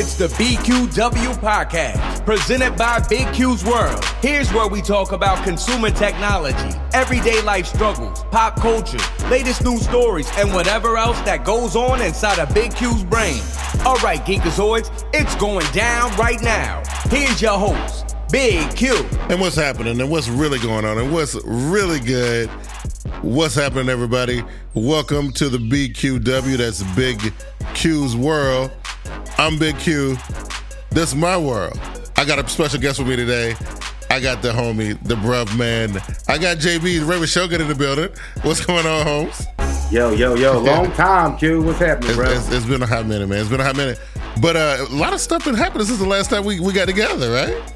It's the BQW podcast, presented by Big Q's World. Here's where we talk about consumer technology, everyday life struggles, pop culture, latest news stories, and whatever else that goes on inside of Big Q's brain. All right, Geekazoids, it's going down right now. Here's your host, Big Q. And what's happening and what's really going on and what's really good. What's happening, everybody? Welcome to the BQW. That's Big Q's World. I'm Big Q. This is my world. I got a special guest with me today. I got the homie, the bruv man. I got JB, Raymond Shogun in the building. What's going on, Holmes? Yo, yo, yo, long time, Q. What's happening, It's, bro? it's- it's been a hot minute, man. It's been a hot minute. But uh, a lot of stuff been happening since the last time we, we got together, right?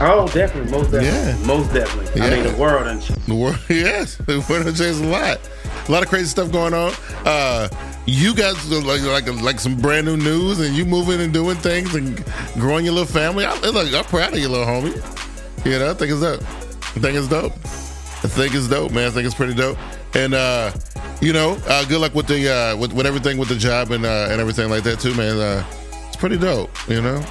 Oh, definitely, most definitely, Yeah. most definitely. I mean, the world and The world, yes, the world changed a lot. A lot of crazy stuff going on. Uh, you guys like like like some brand new news, and you moving and doing things and growing your little family. I, like, I'm proud of you, little homie. You know, I think it's dope. I think it's dope. I think it's dope, man. I think it's pretty dope. And uh, you know, uh, good luck with the uh, with, with everything with the job and uh, and everything like that too, man. Uh, it's pretty dope. You know.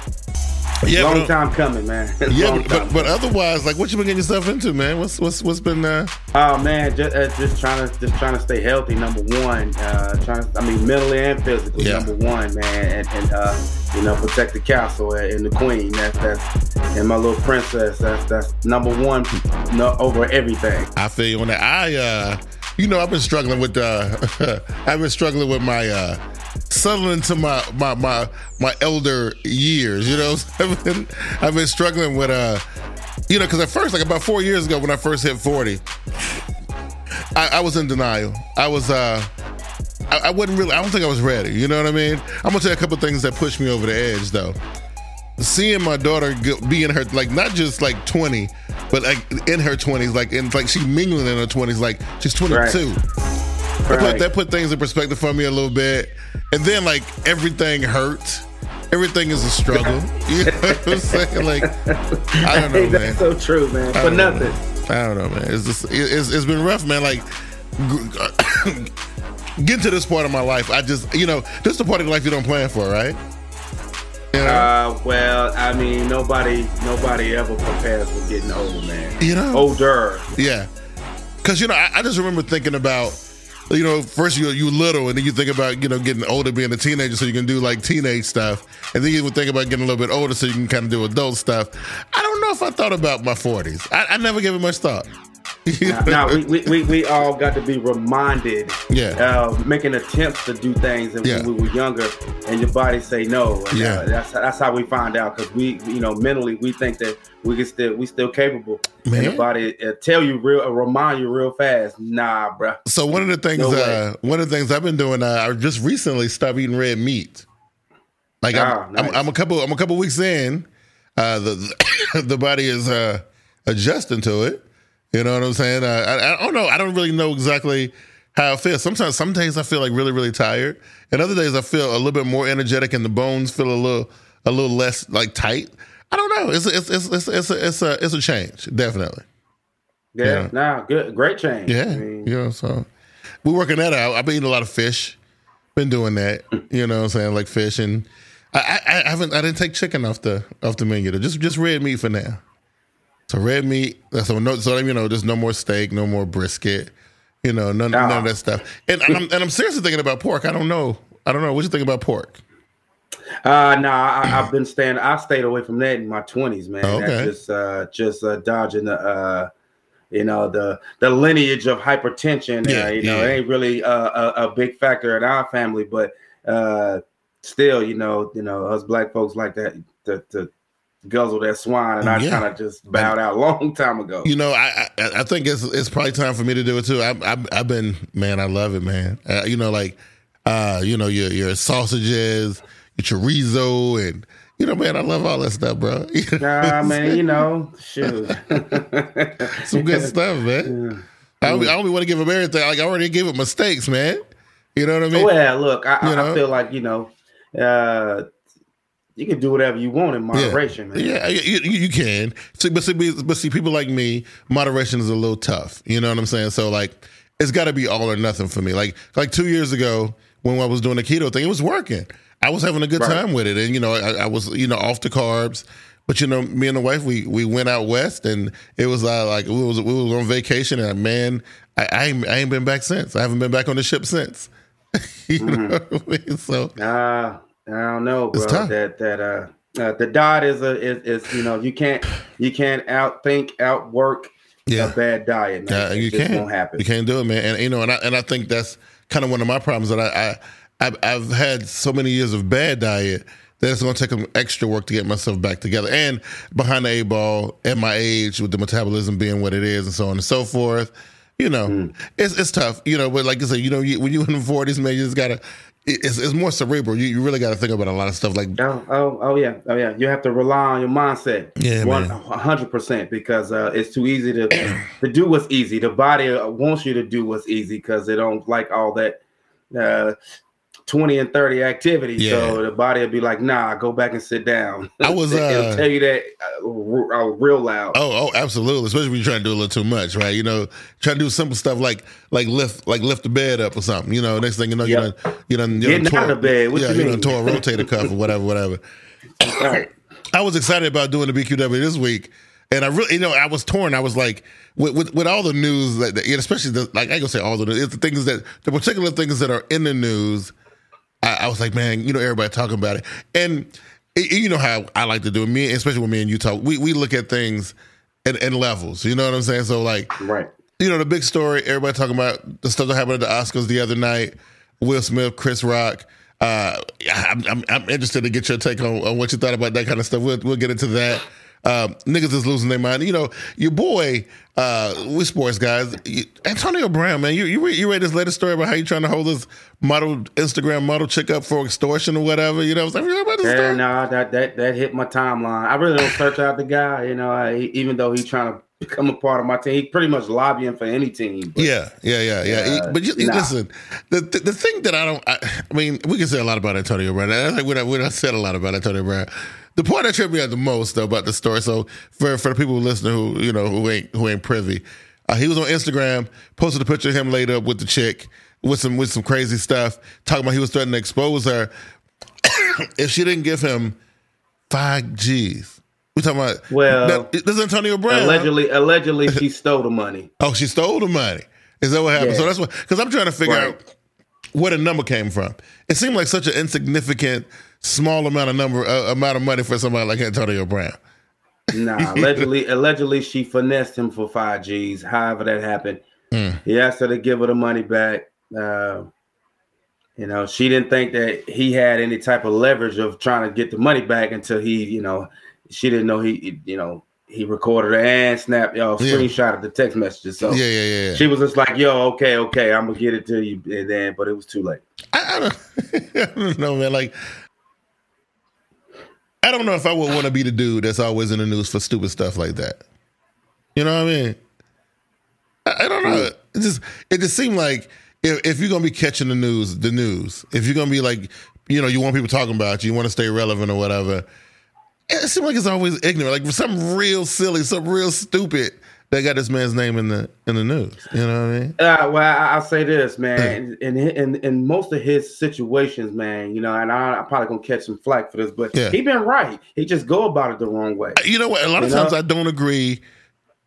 Yeah, long but, time coming, man. yeah, but, but but otherwise, like, what you been getting yourself into, man? What's what's what's been uh, oh man, just, uh, just trying to just trying to stay healthy. Number one, uh, trying to, I mean, mentally and physically. Yeah. Number one, man, and, and uh, you know, protect the castle and the queen. That's that's and my little princess. That's that's number one, no, over everything. I feel you on that. I, uh, you know, I've been struggling with, uh, I've been struggling with my, uh, settling into my, my, my, my elder years, you know, I've been, I've been struggling with, uh, you know, cause at first, like about four years ago when I first hit 40, I, I was in denial. I was, uh, I, I wasn't really, I don't think I was ready. You know what I mean? I'm gonna tell you a couple things that pushed me over the edge though seeing my daughter be in her like not just like 20 but like in her 20s like in like she mingling in her 20s like she's 22 Right. that, put, that put things in perspective for me a little bit and then like everything hurts everything is a struggle you know what i'm saying like i don't know Hey, man that's so true, man. For know, nothing. man. I don't know, man. It's just it- it's, it's been rough, man. Like getting to this part of my life, I just you know this is the part of life you don't plan for, right? You know, Uh, well, I mean, nobody, nobody ever prepares for getting old, man. you know, Older. yeah. Because you know, I, I just remember thinking about. You know, first you you little, and then you think about you know getting older, being a teenager, so you can do like teenage stuff, and then you would think about getting a little bit older, so you can kind of do adult stuff. I don't know if I thought about my forties. I, I never gave it much thought. now we, we, we, we all got to be reminded Yeah. uh, making attempts to do things and Yeah. when we were younger and your body say no and, Yeah. uh, that's that's how we find out because we you know mentally we think that we can still we still capable and Man. the body uh, tell you real uh, remind you real fast nah bro. So one of the things, No uh, one of the things I've been doing, uh, I just recently stopped eating red meat. Like Ah, I'm, nice. I'm, I'm a couple, I'm a couple weeks in. Uh, the the body is uh, adjusting to it. You know what I'm saying? Uh, I, I don't know. I don't really know exactly how I feel. Sometimes, some days I feel like really, really tired, and other days I feel a little bit more energetic, and the bones feel a little, a little less like tight. I don't know. It's a, it's it's it's it's a, it's a, it's a change, definitely. yeah, Yeah. nah good great change Yeah, I mean, know, so we're working that out. I've been eating a lot of fish. Been doing that, you know what I'm saying, like fish and I, I, I haven't I didn't take chicken off the off the menu. though. Just just red meat for now. So red meat. So no so you know, just no more steak, no more brisket, you know, none, none of that stuff. And, and I'm and I'm seriously thinking about pork. I don't know. I don't know. What you think about pork? Uh no, I, I've been staying. I stayed away from that in my twenties, man. Oh, okay. That's just uh, just uh, dodging the uh, you know the the lineage of hypertension. Yeah, uh, you know, yeah. it ain't really a, a, a big factor in our family, but uh, still, you know, you know, us black folks like that to, to guzzle that swine, and I Yeah. kind of just bowed out a long time ago. You know, I, I I think it's it's probably time for me to do it too. I, I I've been man, I love it, man. Uh, you know, like uh, you know your your sausages, your chorizo, and you know, man, I love all that stuff, bro. Nah, man, you know, shoot. Some good stuff, man. I only, I only want to give him everything. Like I already gave him mistakes, man. You know what I mean? well, look, I, I. I feel like you know, uh, you can do whatever you want in moderation, man. Yeah, you, you, can. See, but see, but see, people like me, moderation is a little tough. You know what I'm saying? So like, it's got to be all or nothing for me. Like like two years ago when I was doing the keto thing, it was working. I was having a good Right. time with it, and you know, I, I was you know off the carbs. But you know, me and the wife, we we went out west, and it was uh, like we was we was on vacation, and man, I, I ain't I ain't been back since. I haven't been back on the ship since. you know what I mean? So Uh, I don't know, bro. That that uh, uh, the diet is a is, is you know you can't you can't outthink outwork Yeah. a bad diet. Man. Uh, you can't. won't happen. You can't do it, man. And you know, and I and I think that's kind of one of my problems that I, I I've, I've had so many years of bad diet that it's going to take some extra work to get myself back together. And behind the eight ball, at my age, with the metabolism being what it is, and so on and so forth, you know, Hmm. it's it's tough. You know, but like I said, you know, you, when you're in the forties, man, you just gotta. It's, it's more cerebral. You, you really got to think about a lot of stuff. Like Oh, oh, oh, yeah, oh, yeah. You have to rely on your mindset. Yeah, hundred percent, because uh, it's too easy to to do what's easy. The body uh, wants you to do what's easy because they don't like all that uh, twenty and thirty activities. Yeah. So the body will be like, "Nah, go back and sit down." I was, It'll uh, tell you that uh, r- uh, real loud. Oh, oh, absolutely. Especially when you're trying to do a little too much, right? You know, trying to do simple stuff like like lift like lift the bed up or something. You know, next thing you know, you Yep. done you done you Getting done out of bed. What yeah, you done mean? tore a rotator cuff or whatever, whatever. All right. I was excited about doing the BQW this week, and I really, you know, I was torn. I was like, with with, with all the news that, that- especially the, like I ain't gonna say all the news, it's the things that the particular things that are in the news. I, I was like, man, you know, everybody talking about it, and it, you know how I like to do it. Me, especially when me and you talk, we we look at things and, in levels. You know what I'm saying? So like, Right. you know, the big story, everybody talking about the stuff that happened at the Oscars the other night. Will Smith, Chris Rock. Uh, I'm, I'm, I'm interested to get your take on, on what you thought about that kind of stuff. We'll, we'll get into that. Um, niggas is losing their mind. You know, your boy, uh, we sports guys, you, Antonio Brown, man. You you read, you read this latest story about how you trying to hold this model Instagram model chick up for extortion or whatever. You know, I was like, you heard about this Yeah, no, that that that hit my timeline. I really don't search out the guy, you know. I, even though he's trying to become a part of my team, he's pretty much lobbying for any team. but- Yeah, yeah, yeah, yeah. Uh, but you, you nah. listen, the, the the thing that I don't, I, I mean, we can say a lot about Antonio Brown. I think we don't, we don't said a lot about Antonio Brown. The part that tripped me out the most though about the story. So for for the people who listen who you know who ain't who ain't privy, uh, he was on Instagram, posted a picture of him laid up with the chick with some with some crazy stuff, talking about he was threatening to expose her if she didn't give him five G's. We talking about Well, this is Antonio Brown. huh? Allegedly, allegedly, she stole the money. Oh, she stole the money. Is that what happened? Yeah. So that's what because I'm trying to figure Right. out where the number came from. It seemed like such an insignificant, small amount of number uh, amount of money for somebody like Antonio Brown. Nah, allegedly, allegedly, she finessed him for five G's. However, that happened. Hmm. He asked her to give her the money back. Uh, you know, she didn't think that he had any type of leverage of trying to get the money back until he, you know, she didn't know he, you know, he recorded her and snapped, yo, Yeah. screenshot of the text messages. So Yeah, yeah, yeah. yeah. she was just like, yo, okay, okay, I'm gonna get it to you, and then, but it was too late. I, I, don't, I don't know, man. Like, I don't know if I would want to be the dude that's always in the news for stupid stuff like that. You know what I mean? I, I don't know. It just it just seemed like if, if you're gonna be catching the news, the news, if you're gonna be like, you know, you want people talking about you, you want to stay relevant or whatever. It seems like it's always ignorant, like something real silly, something real stupid that got this man's name in the in the news. You know what I mean? Uh, well, I, I'll say this, man. In, in in most of his situations, man, you know, and I, I'm probably gonna catch some flack for this, but Yeah. he been right. He just go about it the wrong way. You know what? A lot of You times know? I don't agree.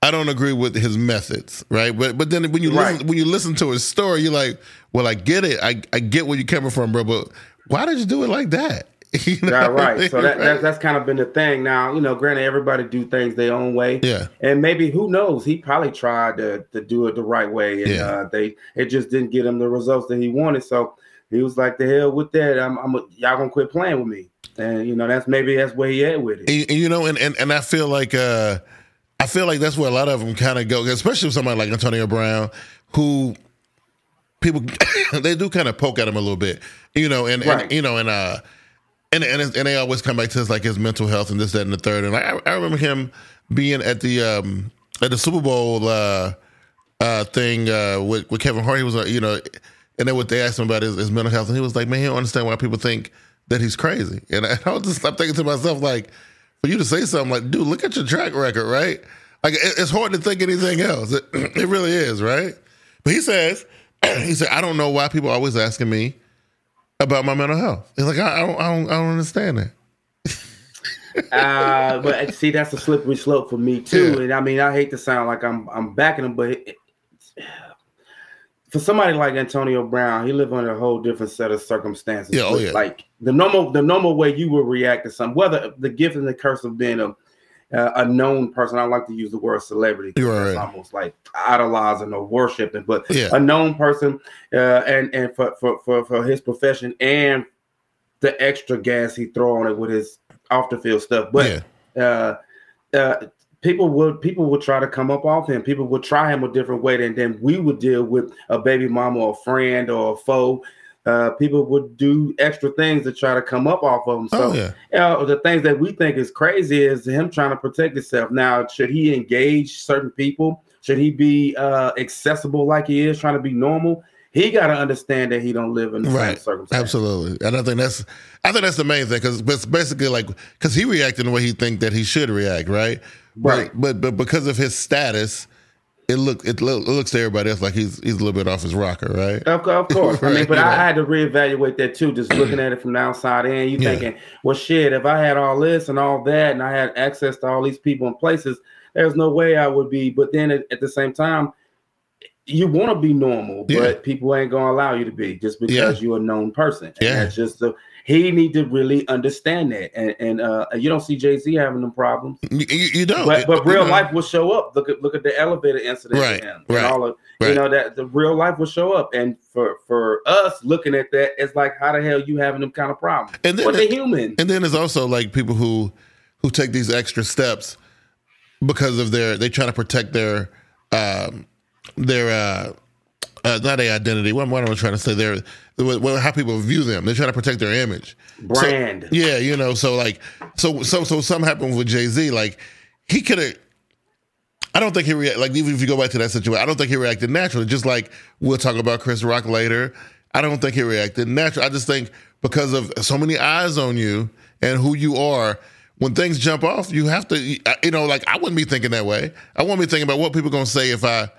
I don't agree with his methods, right? But but then when you Right. listen when you listen to his story, you're like, well, I get it. I I get where you're coming from, bro. But why did you do it like that? You know Yeah, I mean? right. So that, Right? that that's kind of been the thing. Now, you know, granted, everybody do things their own way. Yeah. And maybe who knows? He probably tried to to do it the right way, and Yeah. uh, they it just didn't get him the results that he wanted. So he was like, "The hell with that! I'm, I'm a, y'all gonna quit playing with me." And you know, that's maybe that's where he at with it. And, and, you know, and, and and I feel like uh I feel like that's where a lot of them kind of go, especially with somebody like Antonio Brown, who people they do kind of poke at him a little bit, you know, and, Right. and you know, and uh, and and and they always come back to his like his mental health and this, that, and the third. And I, I remember him being at the um at the Super Bowl uh uh thing uh with, with Kevin Hart. He was uh, you know, and then what they asked him about his, his mental health, and he was like, man, he don't understand why people think that he's crazy. And I, I was just I'm thinking to myself like, for you to say something like, dude, look at your track record, right? Like it, it's hard to think anything else. It, it really is, right? But he says, he said, I don't know why people are always asking me about my mental health. He's like, I, I don't, I don't, I don't understand that. uh, but see, that's a slippery slope for me too. Yeah. And I mean, I hate to sound like I'm I'm backing him, but it, for somebody like Antonio Brown, he lived under a whole different set of circumstances. Yeah, oh, yeah. Like the normal the normal way you would react to something, whether the gift and the curse of being a uh, a known person. I like to use the word celebrity. You're It's almost like idolizing or worshiping, but Yeah. a known person, uh, and and for, for for for his profession and the extra gas he throw on it with his off the field stuff. But uh, uh, people would people would try to come up off him. People would try him a different way than then we would deal with a baby mama or a friend or a foe. Uh, people would do extra things to try to come up off of him. So Oh, yeah. you know, the things that we think is crazy is him trying to protect himself. Now, should he engage certain people? Should he be uh, accessible like he is, trying to be normal? He got to understand that he don't live in the same Right. circumstances. Absolutely. And I think that's, I think that's the main thing because it's basically like, because he reacted the way he think that he should react, right? Right. But, but, but because of his status, it look it, look, it looks to everybody else like he's he's a little bit off his rocker, right? Of, of course. I mean, but you I, know. Had to reevaluate that too, just looking at it from the outside in. You Yeah. thinking, well, shit, if I had all this and all that and I had access to all these people and places, there's no way I would be. But then at, at the same time, you want to be normal, Yeah. but people ain't going to allow you to be just because Yeah. you're a known person. And Yeah. that's just the, he need to really understand that. And, and uh, you don't see Jay Z having them problems. You, you, you don't. But, but You real know? life will show up. Look at look at the elevator incident Right, right, and all of you know that the real life will show up. And for for us looking at that, it's like how the hell you having them kind of problems? And then they're human. And then there's also like people who who take these extra steps because of their they try to protect their um their uh, uh not a identity. What, what am I trying to say? Their well, how people view them. They're trying to protect their image. So- Brand. yeah, you know. So like, so so so something happened with Jay Z. Like he could have. I don't think he reacted like even if you go back to that situation. I don't think he reacted naturally. Just like we'll talk about Chris Rock later. I don't think he reacted naturally. I just think because of so many eyes on you and who you are, when things jump off, you have to. You know, like I wouldn't be thinking that way. I wouldn't be thinking about what people gonna say if I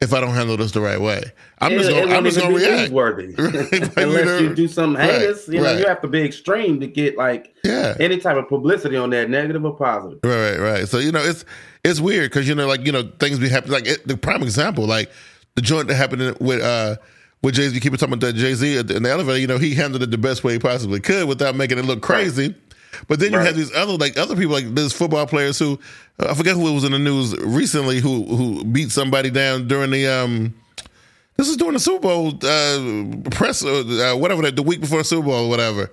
if I don't handle this the right way. I'm just gonna it I'm just gonna be react. Right, you Unless you do something Right, heinous, you know, right. you have to be extreme to get like Yeah. any type of publicity on that, negative or positive. Right, right, right. So you know, it's it's weird because you know, like you know, things be happening. Like it, the prime example, like the joint that happened with uh with Jay Z. You keep talking about Jay Z in the elevator. You know, he handled it the best way he possibly could without making it look crazy. But then you Right. have these other like other people like these football players who uh, I forget who it was in the news recently who who beat somebody down during the um. This is during the Super Bowl uh, press, uh, whatever, the week before the Super Bowl, or whatever.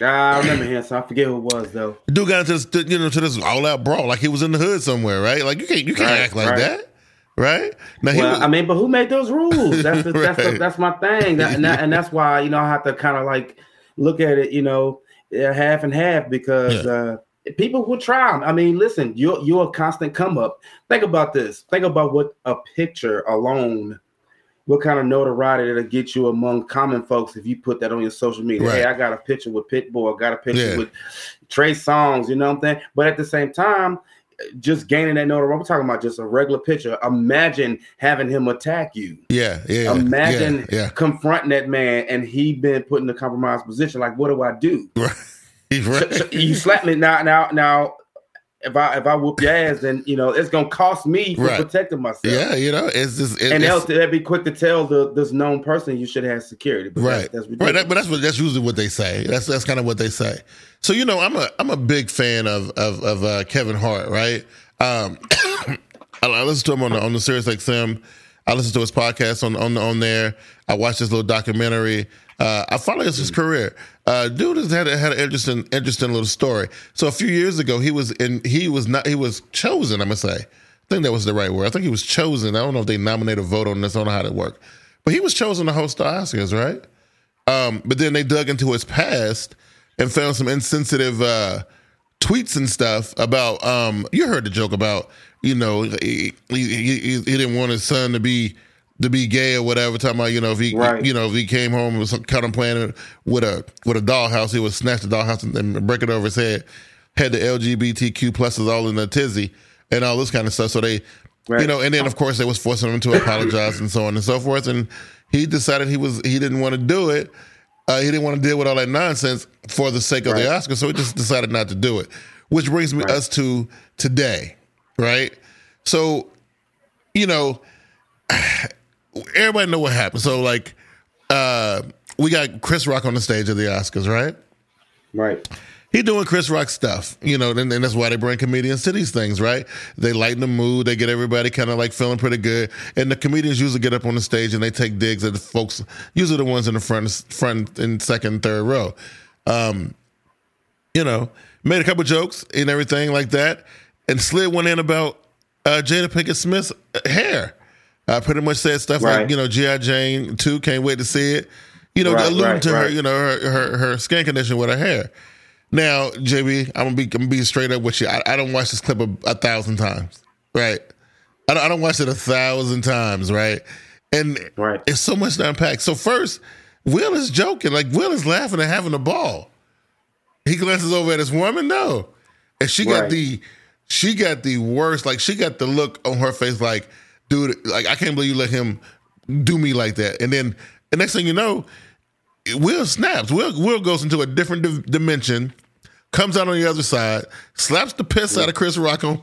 I remember him, so I forget who it was though. Dude got into this, you know, to this all out brawl like he was in the hood somewhere, right? Like you can't, you can't Right, act like right. that, right? Now Well, was, I mean, but who made those rules? That's the, that's the, that's my thing, That- and, that, and that's why you know I have to kind of like look at it, you know, uh, half and half because uh, people will try. them. I mean, listen, you're you're a constant come up. Think about this. Think about what a picture alone. What kind of notoriety that'll get you among common folks if you put that on your social media? Hey, I got a picture with Pitbull, I got a picture Yeah. with Trey Songz, you know what I'm saying? But at the same time, just gaining that notoriety. We're talking about just a regular pitcher. Imagine having him attack you. yeah, yeah, Imagine yeah, yeah. confronting that man and he been put in a compromised position. Like, what do I do? Right. Right. So- so you slap me now. Now, now, if I if I whoop your ass, then you know it's gonna cost me for Right. protecting myself. yeah, you know, it's just it, And else they'd be quick to tell the this known person you should have security. But right, that's, that's right. That, but that's what that's usually what they say. That's that's kind of what they say. So you know, I'm a I'm a big fan of of of uh, Kevin Hart, right? Um, I, I listen to him on the on the Sirius XM. I listen to his podcast on on on there. I watched this little documentary. Uh, I follow his career. Uh, dude has had had an interesting interesting little story. So a few years ago, he was in he was not he was chosen. I'm gonna say. I think that was the right word. I think he was chosen. I don't know if they nominate or vote on this. I don't know how that worked. But he was chosen to host the Oscars, right? Um, but then they dug into his past and found some insensitive uh, tweets and stuff about. Um, you heard the joke about you know he, he, he, he didn't want his son to be to be gay or whatever. Talking about you know if he Right. you know if he came home and was contemplating with a with a dollhouse, he would snatch the dollhouse and, break it over his head. Had the LGBTQ pluses all in a tizzy and all this kind of stuff. So they. You know, and then of course they was forcing him to apologize and so on and so forth. And he decided he was he didn't want to do it. Uh, he didn't want to deal with all that nonsense for the sake of the Right. Oscars, so he just decided not to do it. Which brings me us to today, right? So, you know, everybody know what happened. So, like, uh, we got Chris Rock on the stage of the Oscars, right? Right. He doing Chris Rock stuff, you know, and, and that's why they bring comedians to these things, right? They lighten the mood, they get everybody kind of like feeling pretty good, and the comedians usually get up on the stage and they take digs at the folks, usually the ones in the front, front and second, third row. Um, you know, made a couple jokes and everything like that, and slid one in about uh, Jada Pinkett Smith's hair. I pretty much said stuff like, you know, G.I. Jane 2, can't wait to see it. You know, Right, alluding right, to her, you know, her, her her skin condition with her hair. Now, JB, I'm gonna be I'm gonna be straight up with you. I, I don't watch this clip a, a thousand times, right? I don't, I don't watch it a thousand times, right? And Right. it's so much to unpack. So first, Will is joking, like Will is laughing and having a ball. He glances over at his woman, no, and she got Right. the she got the worst. Like she got the look on her face, like, dude, like I can't believe you let him do me like that. And then the next thing you know, Will snaps. Will Will goes into a different di- dimension, comes out on the other side, slaps the piss out of Chris Rock on,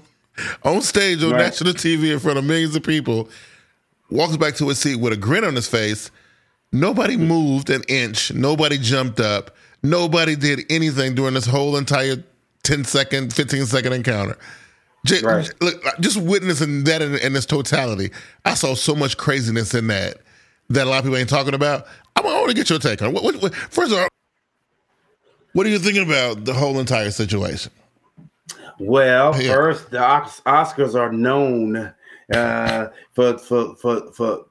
on stage on Right. national TV in front of millions of people, walks back to his seat with a grin on his face. Nobody moved an inch. Nobody jumped up. Nobody did anything during this whole entire 10 second, 15 second encounter. J- Right. Look, just witnessing that in, in its totality, I saw so much craziness in that that a lot of people ain't talking about. I want to get your take on it. What, what, what, first of all, what are you thinking about the whole entire situation? Well, Yeah. first, the Oscars are known uh, for for for for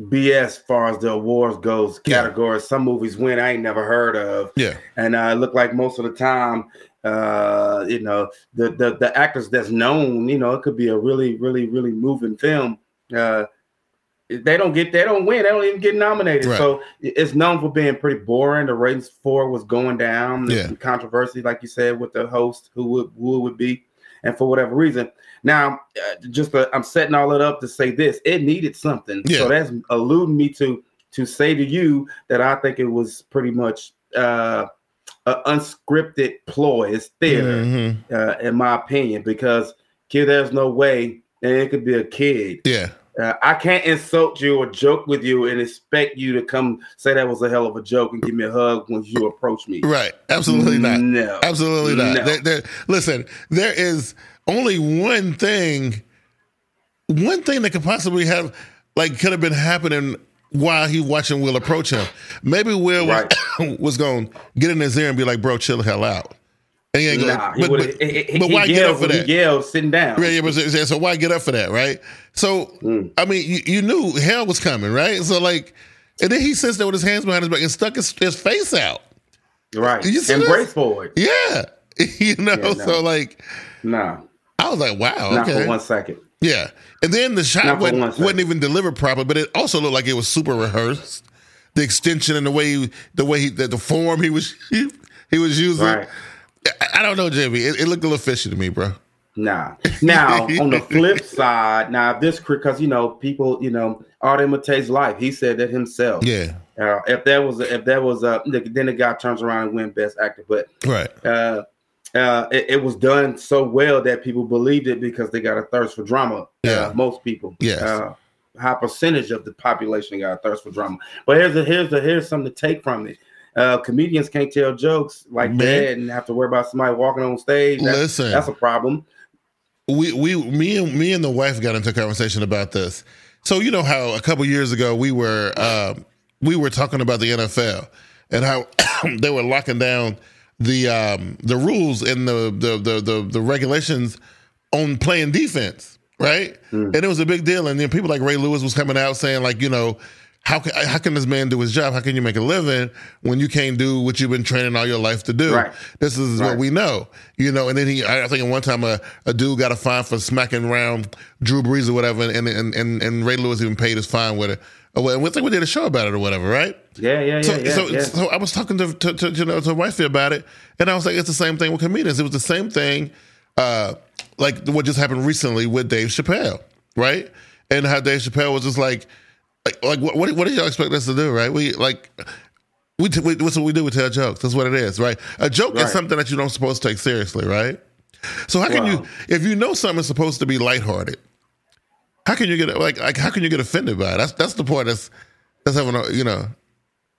BS as far as the awards goes Yeah. categories. Some movies win I ain't never heard of, Yeah, and uh, it look like most of the time, uh, you know, the, the the actors that's known, you know, it could be a really really really moving film. Uh, they don't get they don't win they don't even get nominated Right. so it's known for being pretty boring the ratings for was going down There's Yeah. some controversy like you said with the host who would who would be and for whatever reason now uh, just uh, i'm setting all it up to say this it needed something Yeah. so that's alluding me to to say to you that i think it was pretty much uh an unscripted ploy it's theater Mhm. uh, in my opinion because kid there's no way and it could be a kid yeah, uh, I can't insult you or joke with you and expect you to come say that was a hell of a joke and give me a hug when you approach me. right. Absolutely not. No, Absolutely not. No. There, there- listen, there is only one thing, one thing that could possibly have, like, could have been happening while he watching Will approach him. Maybe Will was, was going to get in his ear and be like, "Bro, chill the hell out." And he ain't gonna, Nah, but, but, he- but why get up for when he that? yelled sitting down. Yeah, yeah, but so- why get up for that, right? So, Mm. I mean, you, you knew hell was coming, right? So, like, and then he sits there with his hands behind his back and stuck his, his face out. Right. You see Embrace this? for. Yeah. You know, Yeah, no. so like, No, I was like, wow, not okay. for one second. Yeah. And then the shot wasn't, wasn't even delivered properly, but it also looked like it was super rehearsed. The extension and the way he, the way he, the, the form he was he was using. Right. I, I don't know, Jimmy. It, it looked a little fishy to me, bro. Nah. Now on the flip side, now this because you know people, you know, art imitates life. He said that himself. Yeah. Uh, if that was, a, if that was a, then the guy turns around and win best actor. But Right. uh, uh, it, it was done so well that people believed it because they got a thirst for drama. Yeah. Uh, most people. Yes. Uh, high percentage of the population got a thirst for drama. But here's a, here's a, here's something to take from it. Uh, comedians can't tell jokes like Man. that and have to worry about somebody walking on stage. That's, Listen. that's a problem. we we me and me and the wife got into a conversation about this. So you know how a couple years ago we were um, we were talking about the NFL and how they were locking down the um, the rules and the the, the the the regulations on playing defense, right? Mm. And it was a big deal. And then people like Ray Lewis was coming out saying like, you know, how can how can this man do his job? How can you make a living when you can't do what you've been training all your life to do? Right. This is right. what we know, you know. And then he, I think, at one time a, a dude got a fine for smacking around Drew Brees or whatever, and and and, and Ray Lewis even paid his fine with it. And we think we did a show about it or whatever, right? Yeah, yeah, yeah. So, yeah, so, yeah. so I was talking to, to, to you know to wifey about it, and I was like, it's the same thing with comedians. It was the same thing, uh, like what just happened recently with Dave Chappelle, right? And how Dave Chappelle was just like like, like what, what, what do y'all expect us to do, right? We like we, t- we what's what we do? We tell jokes. That's what it is, right? A joke right. is something that you don't supposed to take seriously, right? So how can you, if you know something is supposed to be lighthearted, how can you get like like how can you get offended by it? That's that's the part that's that's having a you know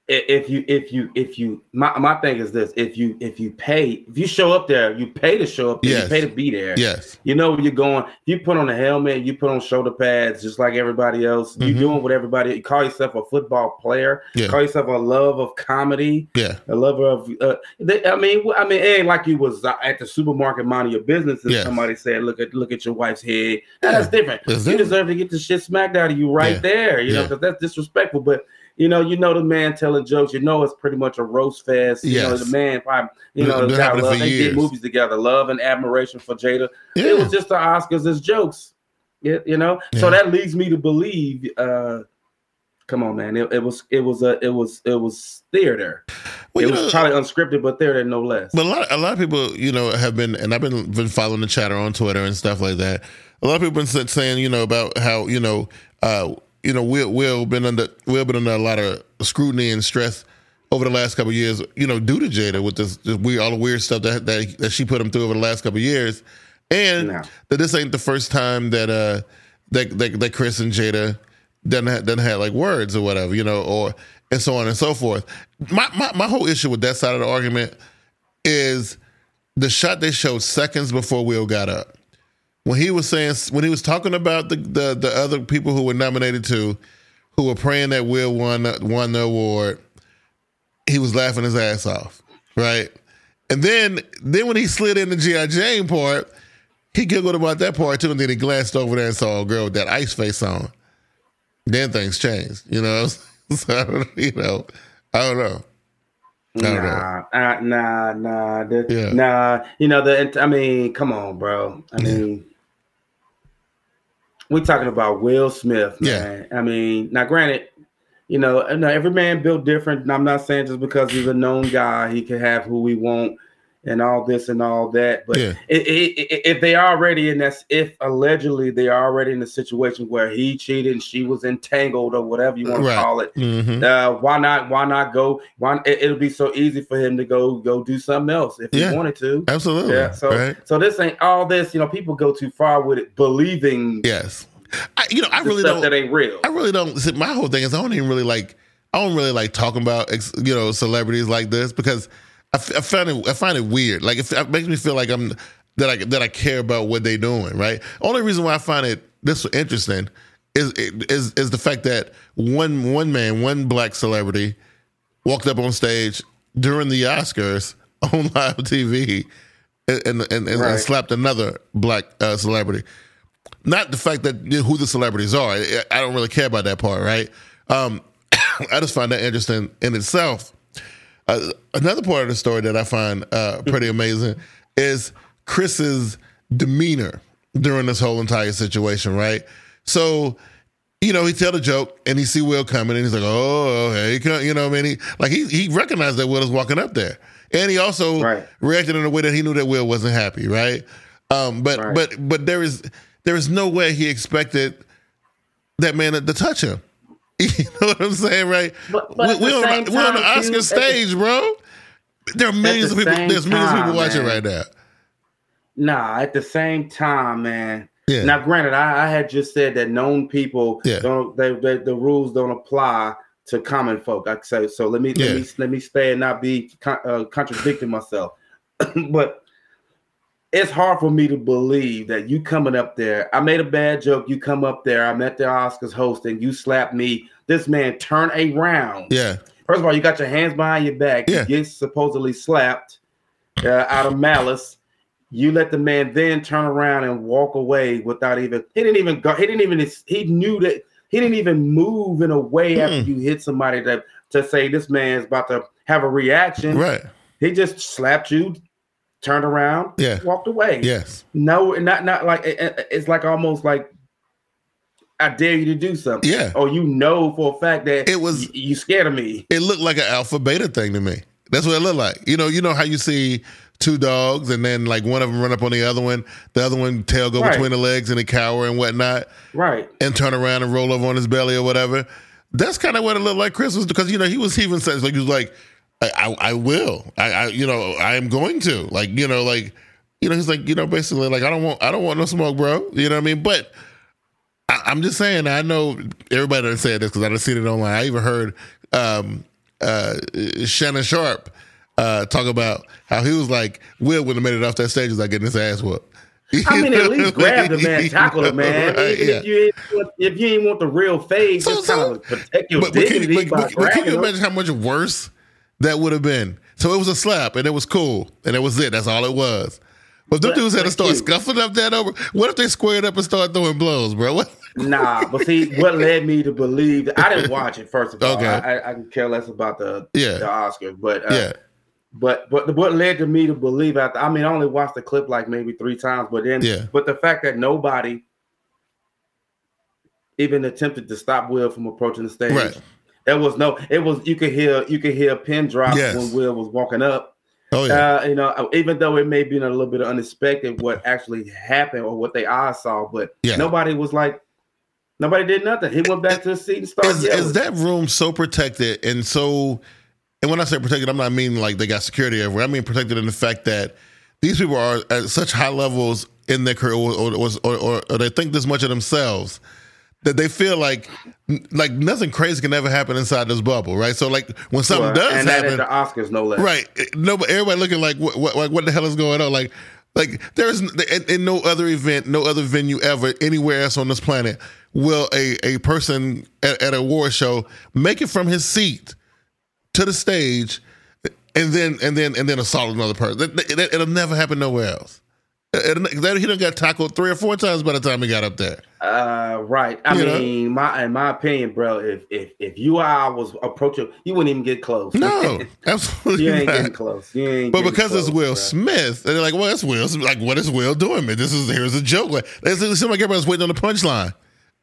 if you if you if you my, my thing is this if you if you pay if you show up there you pay to show up there, yes. you pay to be there yes you know you're going you put on a helmet you put on shoulder pads just like everybody else mm-hmm. you're doing what everybody you call yourself a football player yeah. call yourself a love of comedy yeah a lover of uh, they, I mean I mean it ain't like you was at the supermarket minding your business and yes. somebody said look at look at your wife's head yeah. that's different that's you different. deserve to get the shit smacked out of you right yeah. there you know because that's disrespectful but you know, you know the man telling jokes. You know, it's pretty much a roast fest. You yes. know, the man, probably, you know, the guy love. They did movies together, love and admiration for Jada. Yeah. It was just the Oscars as jokes. Yeah, you know. Yeah. So that leads me to believe. uh Come on, man. It, it was it was a it was it was theater. Well, it was know, probably unscripted, but theater no less. But a lot a lot of people, you know, have been and I've been been following the chatter on Twitter and stuff like that. A lot of people been saying, you know, about how you know uh, you know, Will Will been under Will been under a lot of scrutiny and stress over the last couple years. You know, due to Jada with this, this weird, all the weird stuff that, that that she put him through over the last couple years, and no. that this ain't the first time that uh that that, that Chris and Jada doesn't have, doesn't have like words or whatever, you know, or and so on and so forth. My my my whole issue with that side of the argument is the shot they showed seconds before Will got up when he was saying when he was talking about the the, the other people who were nominated to, who were praying that Will won won the award, he was laughing his ass off, right? And then then when he slid in the GI Jane part, he giggled about that part too, and then he glanced over there and saw a girl with that ice face on. Then things changed, you know. so you know, I don't know. Nah, uh, nah, nah, yeah. nah. You know the. I mean, come on, bro. I mean, we're talking about Will Smith, man. Yeah. I mean, now granted, you know, every man built different. And I'm not saying just because he's a known guy, he can have who we want and all this and all that. But yeah. it, it, if they already in that, if allegedly they are already in a situation where he cheated and she was entangled or whatever you want to call it, mm-hmm. uh, why not? Why not go? Why it, will be so easy for him to go go do something else if yeah. he wanted to. Absolutely. Yeah. So right. so this ain't all this. You know, people go too far with it, believing. Yes. I, you know, I really don't. That ain't real. I really don't. See, my whole thing is I don't even really like. I don't really like talking about you know celebrities like this because I, I find it I find it weird. Like it makes me feel like I'm that I that I care about what they're doing. Right. Only reason why I find it this interesting is is is the fact that one one man, one black celebrity, walked up on stage during the Oscars on live TV and and, and, and right. slapped another black uh, celebrity. Not the fact that you know, who the celebrities are. I, I don't really care about that part, right? Um, I just find that interesting in itself. Uh, another part of the story that I find uh, pretty amazing is Chris's demeanor during this whole entire situation, right? So, you know, he tell the joke and he see Will coming and he's like, oh, hey, he come, you know, I mean, he like he he recognized that Will is walking up there, and he also right. reacted in a way that he knew that Will wasn't happy, right? Um, but right. but but there is there is no way he expected that man to touch him. You know what I'm saying, right? But, but we, are on, on, the Oscar too, stage, bro. There are millions of people. There's millions of people watching man. right now. Nah, at the same time, man. Yeah. Now, granted, I, I had just said that known people yeah. don't. They, they, the rules don't apply to common folk. I say so. Let me yeah. let me let me stay and not be con- uh, contradicting myself. but it's hard for me to believe that you coming up there. I made a bad joke. You come up there. I'm at the Oscars hosting. You slap me. This man turn around. Yeah. First of all, you got your hands behind your back. Yeah. You get supposedly slapped uh, out of malice. You let the man then turn around and walk away without even. He didn't even go. He didn't even. He knew that he didn't even move in a way after Mm. you hit somebody that to say this man's about to have a reaction. Right. He just slapped you, turned around, Yeah. walked away. Yes. No, not not like it- it- it's like almost like I dare you to do something. Yeah. Or you know for a fact that It was- y- you scared of me. It looked like an alpha beta thing to me. That's what it looked like. You know, you know how you see two dogs and then like one of them run up on the other one, the other one tail go Right. between the legs and they cower and whatnot, Right. and turn around and roll over on his belly or whatever. That's kind of what it looked like. Chris was because you know he was even says like he was like, I, I, I will, I, I, you know, I am going to, like, you know, like, you know, he's like, you know, basically like I don't want, I don't want no smoke, bro. You know what I mean? But I, I'm just saying, I know everybody done said this because I done seen it online. I even heard um, uh, Shannon Sharpe uh, talk about how he was like, Will would have made it off that stage without getting his ass whooped. I mean, at least grab the man, tackle the man. Right, yeah. if you ain't want, if you ain't want the real fade, So- just so- kind of protect your but, dignity but- by but- but can you imagine how much worse that would have been? So it was a slap and it was cool and it was it. That's all it was. But them But- dudes had to start you- scuffling up that over. What if they squared up and started throwing blows, bro? What? Nah, but see, what led me to believe that I didn't watch it. First of all, Okay. I, I, I can care less about the Yeah. the Oscars, but uh, yeah, But but what led to me to believe after I mean I only watched the clip like maybe three times, but then Yeah. but the fact that nobody even attempted to stop Will from approaching the stage. Right. There was no it was you could hear you could hear a pin drop Yes. when Will was walking up. oh yeah, Uh, you know, even though it may be a little bit unexpected what actually happened or what they eyes saw, but Yeah. nobody was like nobody did nothing. He went back to his seat and started is, yelling. is that room so protected and so and when i say protected i'm not meaning like they got security everywhere i mean protected in the fact that these people are at such high levels in their career or, or, or, or, or they think this much of themselves that they feel like like nothing crazy can ever happen inside this bubble right so like when something Well, does and that happen at the Oscars no less. Right. Eh, no, but everybody looking like what, what, like, what the hell is going on? Like, like there's in, in no other event, no other venue ever anywhere else on this planet will a, a person at, at a award show make it from his seat to the stage eh, and then and then and then assault another person. That, that- it'll never happen nowhere else. It, that, he done got tackled three or four times by the time he got up there. Uh, right. I You know? mean, my in my opinion, bro, if if if you I was approaching, you wouldn't even get close. No, absolutely you ain't not. getting close. You ain't. But because it's Will bro. Smith, and they're like, "Well, it's Will." Smith. Like, what is Will doing? Man, this is here's a joke. Like, it seemed like everybody's waiting on the punchline.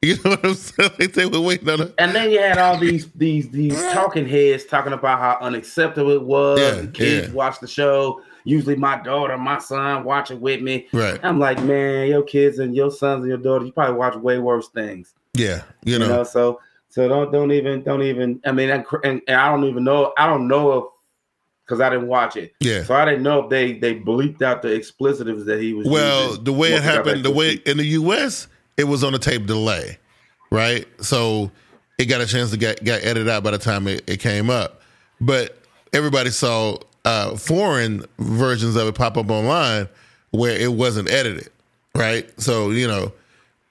You know what I'm saying? Like they were waiting on the. And then you had all these these these talking heads talking about how unacceptable it was. Yeah, and kids yeah. watch the show. Usually, my daughter, my son watch it with me. Right. I'm like, man, your kids and your sons and your daughter, you probably watch way worse things. Yeah. You You know. know, so so don't don't even don't even. I mean, and, and, and I don't even know. I don't know if because I didn't watch it. Yeah. So I didn't know if they they bleeped out the explicitives that he was. Well, the way it once he got happened, the way in the U.S. it was on a tape delay, right? So it got a chance to get got edited out by the time it, it came up. But everybody saw uh, foreign versions of it pop up online where it wasn't edited, right? So you know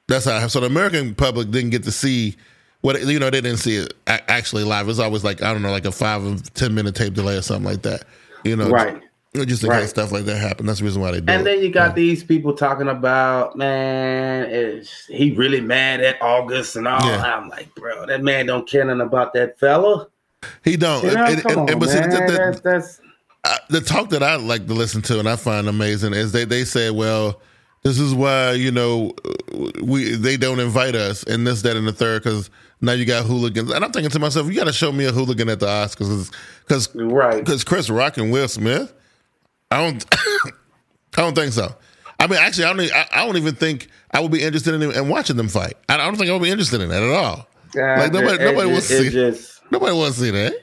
that's how. So the American public didn't get to see what you know. They didn't see it actually live. It was always like I don't know, like a five or ten minute tape delay or something like that. You know, Right. Just, in Right. case stuff like that happened. That's the reason why they do And then you got these people talking about, man, is he really mad at August and all? Yeah. I'm like, bro, that man don't care nothing about that fella. He don't. You know, And- come and- on, and- but see, man. the, the- that's, that's uh, the talk that I like to listen to and I find amazing is they they say, well, this is why you know we they don't invite us and this that and the third because now you got hooligans and I'm thinking to myself, you got to show me a hooligan at the Oscars because right. because Chris Rock and Will Smith, I don't I don't think so. I mean, actually, I don't. I don't even think I would be interested in, in watching them fight. I don't think I would be interested in that at all. Like nobody, It- nobody it, wants to see. just Nobody wants to see that.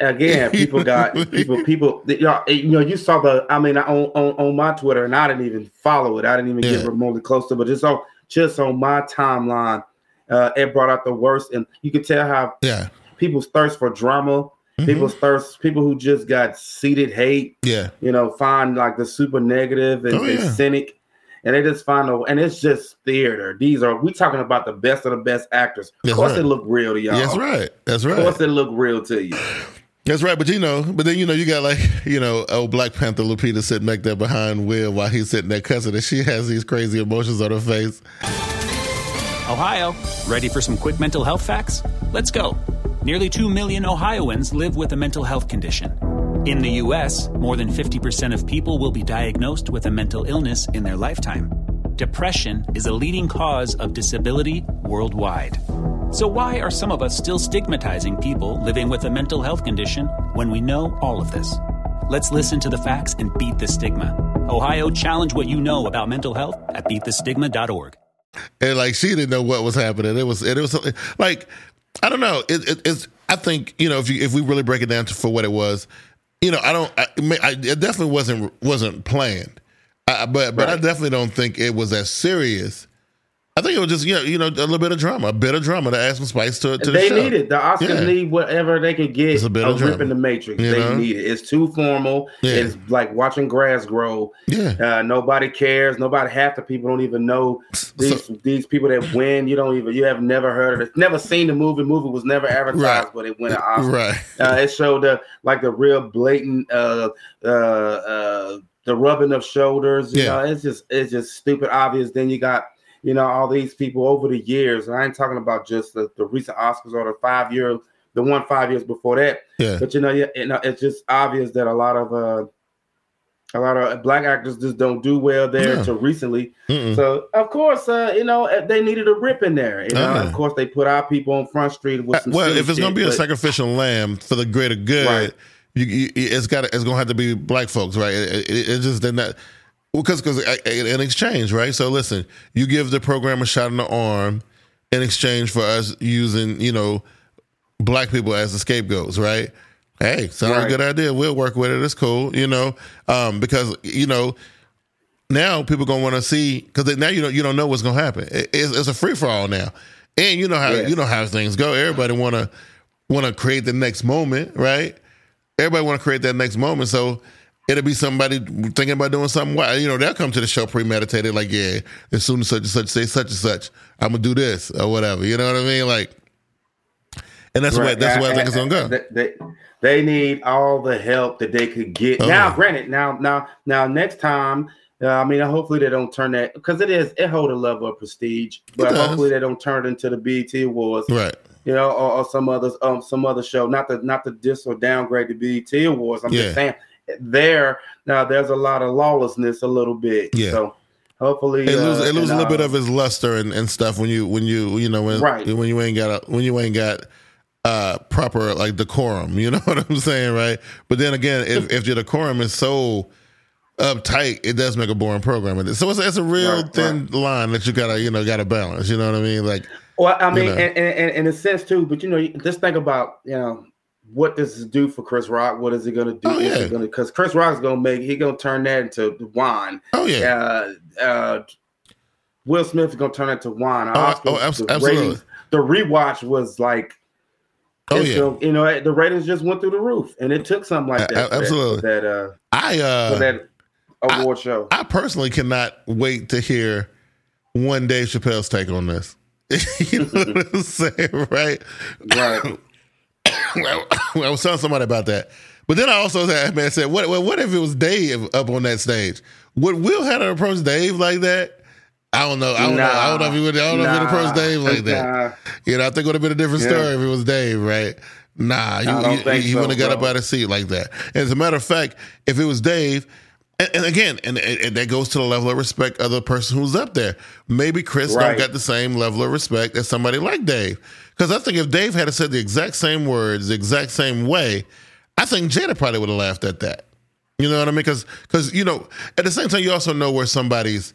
Again, people got people, people. Y'all, you know, you saw the. I mean, on on, on my Twitter, and I didn't even follow it. I didn't even Yeah. get remotely close to, it, but just on just on my timeline, uh, it brought out the worst, and you could tell how Yeah, people's thirst for drama Mhm. People's thirst, people who just got seated hate, Yeah. you know, find like the super negative and, Oh, and yeah. cynic, and they just find a and it's just theater. These are we talking about the best of the best actors. Of course, right. it look real to y'all. That's right. That's right. Of course, it look real to you. That's right. But you know, but then you know, you got like you know, old Black Panther Lupita sitting back there behind Will while he's sitting there cussing, and she has these crazy emotions on her face. Ohio, ready for some quick mental health facts? Let's go. Nearly 2 million Ohioans live with a mental health condition. In the U.S., more than 50% of people will be diagnosed with a mental illness in their lifetime. Depression is a leading cause of disability worldwide. So, why are some of us still stigmatizing people living with a mental health condition when we know all of this? Let's listen to the facts and beat the stigma. Ohio, challenge what you know about mental health at beatthestigma.org. and like she didn't know what was happening. It was it was like I don't know. It, it, it's I think you know if you if we really break it down to, for what it was, you know I don't. I, I, it definitely wasn't wasn't planned, I, but but I definitely don't think it was as serious. I think it was just know you know a little bit of drama, a bit of drama to add some spice to to the they show. need it. The Oscars Yeah. need whatever they can get. It's a bit of of drama. ripping the Matrix. You they know? need it. It's too formal. Yeah. It's like watching grass grow. Yeah. Uh, nobody cares. Nobody. Half the people don't even know these these people that win. You don't even. You have never heard of it. Never seen the movie. Movie was never advertised, Right. but it went an Oscar. Right. Uh, it showed the like the real blatant uh uh uh the rubbing of shoulders. You Yeah. know, it's just it's just stupid obvious. Then you got you know all these people over the years. And I ain't talking about just the, the recent Oscars or the five year the one five years before that. Yeah. But you know, yeah, you know, it's just obvious that a lot of uh a lot of black actors just don't do well there Yeah. until recently. Mm-mm. So of course, uh, you know, they needed a rip in there. You know, Uh-huh. of course they put our people on Front Street with some well, if it's gonna be a sacrificial lamb for the greater good, Right. you, you, it's got it's going to have to be black folks, right? It, it, it just they're not because because in exchange, right? So listen, you give the program a shot in the arm in exchange for us using you know black people as the scapegoats, right? Hey, sounds like a good idea. We'll work with it. It's cool, you know, um, because you know now people gonna want to see because now you don't you don't know what's gonna happen. It- it's, it's a free for all now, and you know how Yes. you know how things go. Everybody wanna wanna create the next moment, right? Everybody wanna create that next moment, so. It'll be somebody thinking about doing something. Why you know they'll come to the show premeditated, like yeah, as soon as such and such say such and such, I'm gonna do this or whatever. You know what I mean? Like, and that's Right. where that's where I think it's gonna go. They, they need all the help that they could get. Oh, now, granted, now, now, now, next time, uh, I mean, hopefully they don't turn that because it is it hold a level of prestige, but hopefully they don't turn it into the BET Awards, Right? you know, or, or some others, um, some other show. Not the not the diss or downgrade the BET Awards. I'm Yeah. just saying there now there's a lot of lawlessness a little bit. Yeah. So hopefully It loses uh, it loses a little bit uh, of its luster and, and stuff when you when you you know when Right. when you ain't got a, when you ain't got uh proper like decorum. You know what I'm saying, right? But then again, if if your decorum is so uptight, it does make a boring program. So it's, it's a real Right, thin line that you gotta you know gotta balance. You know what I mean? Like Well, I mean, know. and, and, and in a sense too, but you know, just think about you know what does this do for Chris Rock? What is he going to do? Oh, yeah. because Chris Rock's going to make he going to turn that into wine. oh yeah, Uh, uh, Will Smith is going to turn that to wine. Oh, Oscars, oh, abs- the absolutely. ratings- the rewatch was like. oh yeah. still- you know the ratings just went through the roof, and it took something like that. a- for that- absolutely. that uh, I for uh that award show. I personally cannot wait to hear one Dave Chappelle's take on this. you know what I'm saying, right? right. I was telling somebody about that. But then I also said, man, said, what, what if it was Dave up on that stage? Would Will have to approach Dave like that? I don't know. I don't know. I don't know if he would. I don't know if Dave like that. Nah. You know, I think it would have been a different Yeah. story if it was Dave, right? Nah, you, don't you, he so, wouldn't have got up out of seat like that. And as a matter of fact, if it was Dave, and, and again, and, and that goes to the level of respect of the person who's up there. Maybe Chris Right. don't got the same level of respect as somebody like Dave. Because I think if Dave had said the exact same words, the exact same way, I think Jada probably would have laughed at that. You know what I mean? Because because you know, at the same time, you also know where somebody's,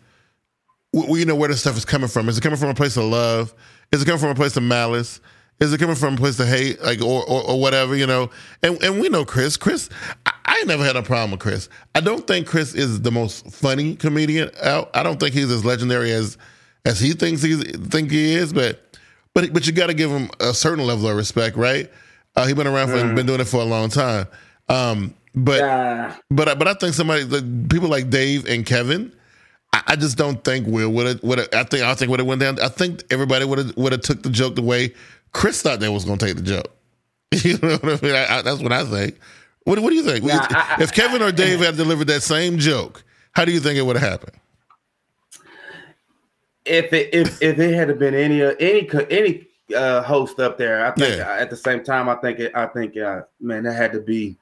you know, where this stuff is coming from. Is it coming from a place of love? Is it coming from a place of malice? Is it coming from a place of hate, like or or, or whatever? You know, and and we know Chris. Chris, I, I never had a problem with Chris. I don't think Chris is the most funny comedian out. I don't think he's as legendary as as he thinks he think he is. But but but you got to give him a certain level of respect, right? Uh, he been around for Mm. been doing it for a long time. Um, but Nah. but I- but I think somebody like, people like Dave and Kevin. I, just don't think Will would have. Would I think I think would have went down. I think everybody would have would have took the joke the way Chris thought they was going to take the joke. You know what I mean? I, I, that's what I think. What, what do you think? Nah, if, I- if Kevin or Dave had delivered that same joke, how do you think it would have happened? if it if, if it had been any uh, any any uh, host up there, I think Yeah. at the same time, I think it, I think uh, man, that had to be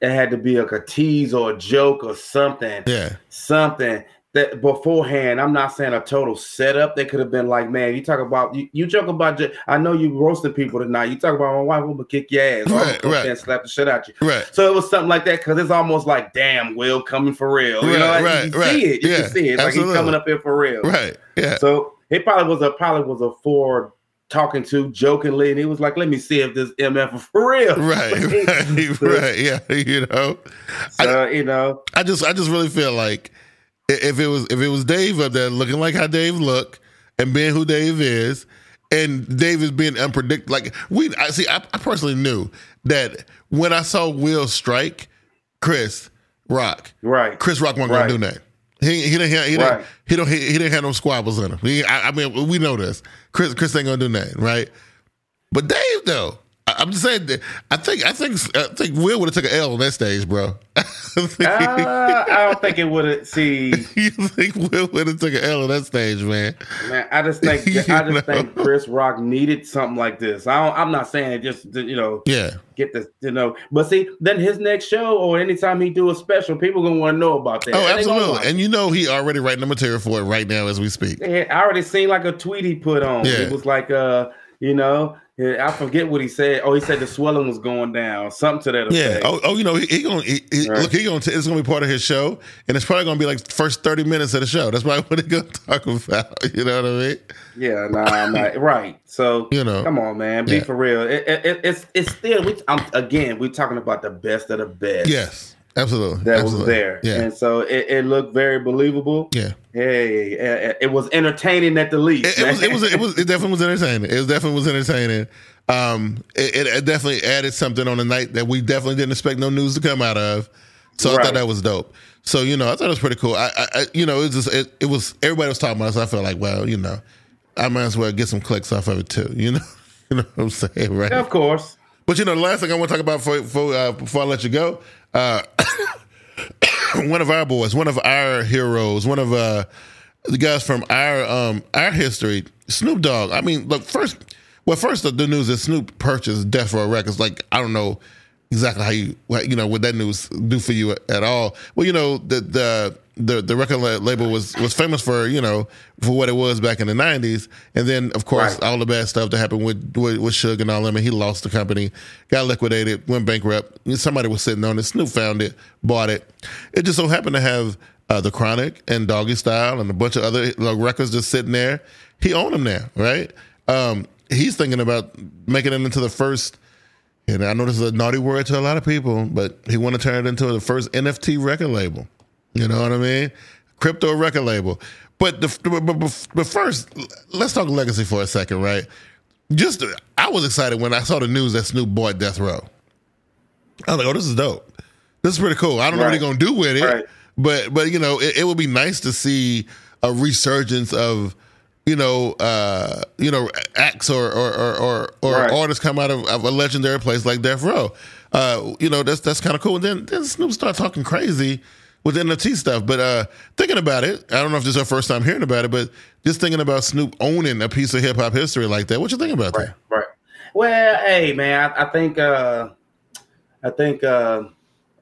it had to be like a tease or a joke or something, Yeah, something that beforehand. I'm not saying a total setup. They could have been like, man, you talk about you, you joke about. I know you roasted people tonight. You talk about my wife, I'm gonna kick your ass. Right, right. and slap the shit out you. right. So it was something like that because it's almost like, damn, Will coming for real. You know, like, right, you right. see it. You Yeah, can see it. Like he's coming up here for real. Right. Yeah. So it probably was a probably was a four talking to jokingly, and he was like, "Let me see if this MF is for real." Right. Right. right. Yeah. You know. So you know, I just I just really feel like i- if it was if it was Dave up there looking like how Dave look and being who Dave is, and Dave is being unpredictable. Like we, I see. I, I personally knew that when I saw Will strike Chris Rock, right? Chris Rock wasn't Right. gonna do nothing. He he didn't have, he didn't he don't he, he didn't have no squabbles in him. He, I, I mean we know this. Chris Chris ain't gonna do nothing, right? But Dave though, I, I'm just saying. That I think I think I think Will would have took an L on that stage, bro. I Uh, I don't think it would have. See, you think Will would have took an L on that stage, man? man, I just think I just know? think Chris Rock needed something like this. I don't, I'm not saying it just to, you know Yeah, get this you know, but see, then his next show or anytime he do a special, people gonna want to know about that. oh, And absolutely. And you know he already writing the material for it right now as we speak. Yeah, I already seen like a tweet he put on. Yeah. It was like, uh, you know, yeah, I forget what he said. Oh, he said the swelling was going down, something to that Yeah. effect. Oh, oh, you know, he, he gonna he, he- Right. look. He gonna. T- it's gonna be part of his show, and it's probably gonna be like first thirty minutes of the show. That's probably what he gonna talk about. You know what I mean? Yeah, nah, I'm not right. So You know. come on, man, be Yeah. for real. It, it, it- it's it's still we I'm, again we're talking about the best of the best. Yes, absolutely. that absolutely. was there, Yeah, and so it, it looked very believable. yeah. Hey, it, it was entertaining at the least. It, it was. It was. It was. It definitely was entertaining. It definitely was entertaining. Um, it, it- it definitely added something on the night that we definitely didn't expect no news to come out of. So I thought that was dope. So you know, I thought it was pretty cool. I, I, you know, it was just it, it was everybody was talking about it. So I felt like, well, you know, I might as well get some clicks off of it too. You know, you know what I'm saying, right? Yeah, of course. But you know, the last thing I want to talk about uh, before I let you go, uh, one of our boys, one of our heroes, one of uh, the guys from our um, our history, Snoop Dogg. I mean, look first. Well, first the, the news is Snoop purchased Death Row Records. Like I don't know exactly how you you know what that news do for you at all. Well, you know the the the, the record label was was famous for you know for what it was back in the '90s, and then of course Right. all the bad stuff that happened with with, with Suge and all them. And he lost the company, got liquidated, went bankrupt. Somebody was sitting on it. Snoop found it, bought it. It just so happened to have uh, the Chronic and Doggystyle and a bunch of other like, records just sitting there. He owned them now, right? Um, he's thinking about making it into the first. And I know this is a naughty word to a lot of people, but he want to turn it into the first NFT record label. You know what I mean? Crypto record label. But the but, but, first, let's talk legacy for a second, right? Just I was excited when I saw the news that Snoop bought Death Row. I was like, oh, this is dope. This is pretty cool. I don't know what Right. he's gonna do with it, Right. but but you know, it, it would be nice to see a resurgence of you know uh you know acts or or or or, or Right. artists come out of, of a legendary place like Death Row. Uh, you know, that's that's kind of cool. And then then Snoop start talking crazy with NFT stuff. But uh thinking about it, I don't know if this is our first time hearing about it, but just thinking about Snoop owning a piece of hip hop history like that, what you think about Right, that? right. Well, hey man, I, I think uh I think uh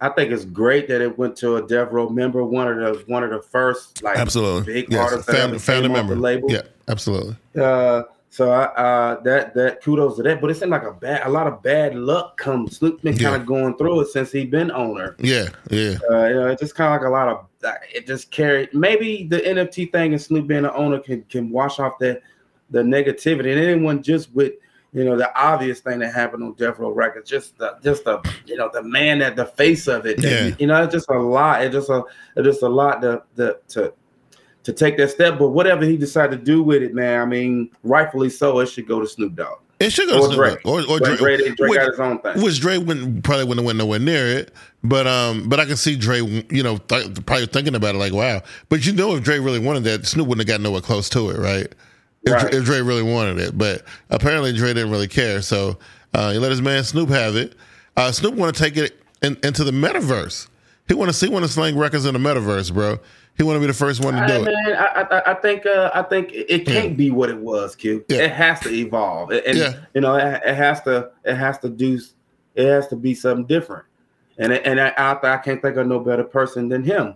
I think it's great that it went to a Death Row member, one of the one of the first like Absolutely. big Yes. artists that Found, ever found a came member. the label. Yeah, absolutely. Uh, so I, uh, that that kudos to that, but it seemed like a bad, a lot of bad luck comes. Snoop been Yeah. kind of going through it since he been owner. Yeah, yeah. Uh, you know, it's just kind of like a lot of it just carried. Maybe the NFT thing and Snoop being the owner can can wash off that the negativity, and anyone just with you know the obvious thing that happened on Death Row Records, just the just the you know the man at the face of it. Yeah. you know, it's just a lot. It's just a it's just a lot to to to to take that step. But whatever he decided to do with it, man, I mean, rightfully so, it should go to Snoop Dogg. It should go Or to Snoop Drake. Or, or Dre. Dre- Dre which, got his own thing. Which Dre wouldn't probably wouldn't have went nowhere near it. But um, but I can see Dre, you know, th- probably thinking about it like, wow. But you know, if Dre really wanted that, Snoop wouldn't have got nowhere close to it, right? If, Right. if Dre really wanted it, but apparently Dre didn't really care. So uh, he let his man Snoop have it. Uh, Snoop want to take it in, into the metaverse. He want to see want to Slang records in the metaverse, bro. He want to be the first one to I, do it. man, I, I, I think uh, I think it can't be what it was, Q. Yeah. It has to evolve, and Yeah. you know, it, it has to it has to do it has to be something different. And and I, I, I can't think of no better person than him.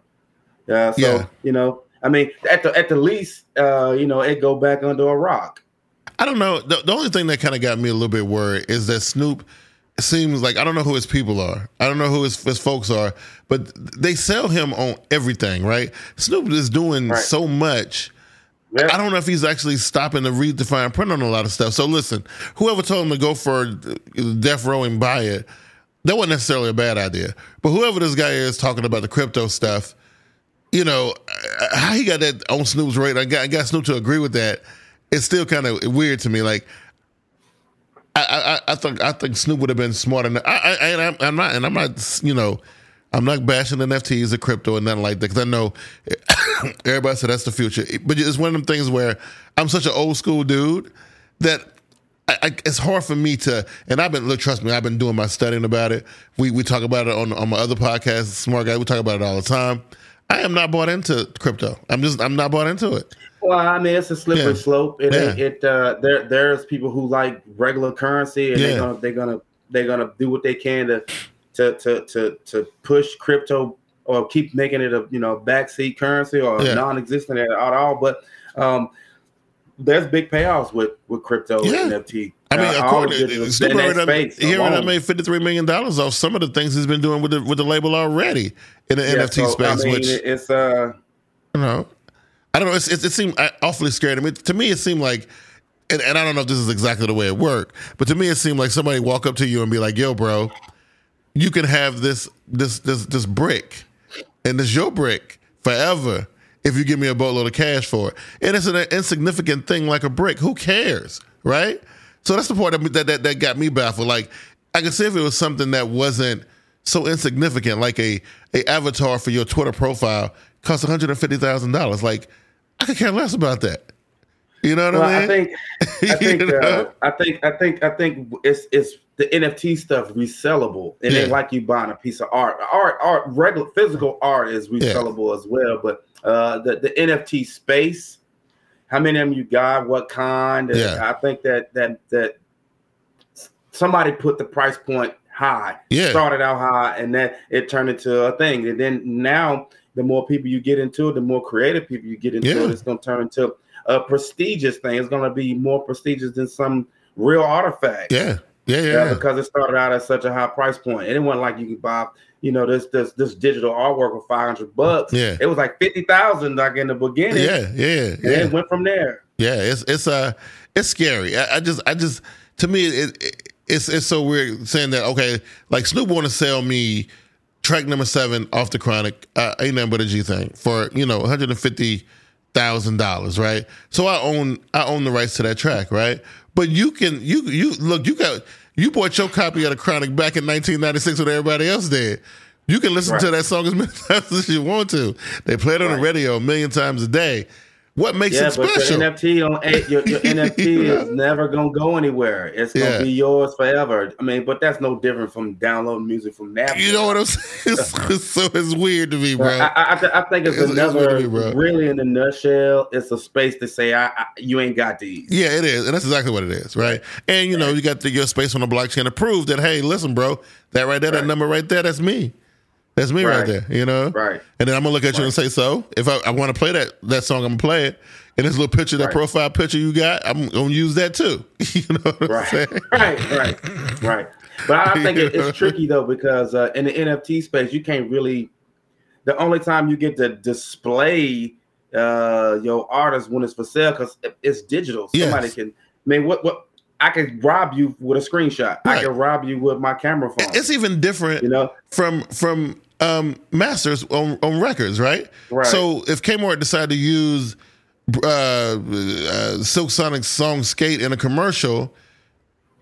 Uh, so Yeah. you know, I mean, at the at the least, uh, you know, it go back under a rock. I don't know. The, the only thing that kind of got me a little bit worried is that Snoop seems like I don't know who his people are. I don't know who his, his folks are, but they sell him on everything, right? Snoop is doing Right. so much. Yeah. I don't know if he's actually stopping to read the fine print on a lot of stuff. So listen, whoever told him to go for death row and buy it, that wasn't necessarily a bad idea. But whoever this guy is talking about the crypto stuff, you know, how he got that on Snoop's rate, I got, I got Snoop to agree with that. It's still kind of weird to me. Like, I, I, I think I think Snoop would have been smart enough. I, I, and I'm, I'm not, and I'm not, you know, I'm not bashing NFTs or crypto and nothing like that because I know everybody said that's the future. But it's one of them things where I'm such an old school dude that I, I, it's hard for me to. And I've been look, trust me, I've been doing my studying about it. We we talk about it on on my other podcast, Smart Guy. We talk about it all the time. I am not bought into crypto. I'm just I'm not bought into it. Well, I mean, it's a slippery Yeah. slope. It, Yeah. it uh, there there's people who like regular currency, and Yeah. they're gonna they're gonna they're gonna do what they can to to to to to push crypto or keep making it a you know backseat currency or non-existent at all. But um, there's big payoffs with with crypto Yeah. and NFT. I mean, Uh, according to digital- Snoop in that already, space he already alone. made fifty three million dollars off some of the things he's been doing with the with the label already in the Yeah, NFT so, space, I mean, which it's uh you know, I don't know. It's, it's, it seemed uh, awfully scary to me. To me, it seemed like, and, and I don't know if this is exactly the way it worked, but to me, it seemed like somebody walk up to you and be like, "Yo, bro, you can have this this this this brick, and it's your brick forever if you give me a boatload of cash for it." And it's an insignificant thing like a brick. Who cares, right? So that's the part that that that, that got me baffled. Like, I could see if it was something that wasn't so insignificant, like a a avatar for your Twitter profile costs one hundred and fifty thousand dollars. Like, I could care less about that. You know what Well, I I mean? think, I think, uh, I think, I think, I think it's it's the NFT stuff resellable. It ain't Yeah. like you buying a piece of art. Art, art, regular physical art is resellable as well. But uh, the the NFT space, how many of them you got? What kind? Yeah. I think that that that somebody put the price point high. Yeah. started out high, and then it turned into a thing. And then now, the more people you get into it, the more creative people you get into Yeah. it, it's going to turn into a prestigious thing. It's going to be more prestigious than some real artifact. yeah, yeah, Yeah, yeah. because it started out at such a high price point. And it wasn't like you could buy, you know, this this this digital artwork for five hundred bucks. Yeah. it was like fifty thousand like in the beginning. Yeah, yeah, and yeah. it went from there. Yeah, it's it's uh it's scary. I, I just I just to me it, it it's it's so weird saying that okay, like Snoop want to sell me track number seven off the Chronic, uh, ain't nothing but a G thing for you know one hundred and fifty thousand dollars, right? So I own I own the rights to that track, right? But you can you you look you got you bought your copy of the Chronic back in nineteen ninety six when everybody else did. You can listen to that song as many times as you want to. They play it on the radio a million times a day. What makes Yeah, it but special? your NFT on eight, your, your NFT is never gonna go anywhere. It's gonna Yeah. be yours forever. I mean, but that's no different from downloading music from Napster. You know what I'm saying? It's, it's so it's weird to me, bro. I, I, I th- I think it's, It's- it's another to me, really in a nutshell. It's a space to say I, I you ain't got these. yeah, it is, and that's exactly what it is, right? And you know, you got the, your space on the blockchain to prove that, hey, listen, bro, that right there, that number right there, that's me. That's me right, Right. there, you know. Right. And then I'm gonna look at you and say, so if I, I want to play that that song, I'm gonna play it. And this little picture, that Right. profile picture you got, I'm gonna use that too. you know Right, right, right, right. But I think it, it's tricky though because uh, in the NFT space, you can't really. The only time you get to display uh, your artist when it's for sale because it's digital. Yes. Somebody can. I mean, what what I could rob you with a screenshot. Right. I can rob you with my camera phone. It's even different. you know, from from um, masters on, on records, right? Right. So if Kmart decided to use uh, uh, Silk Sonic's song "Skate" in a commercial,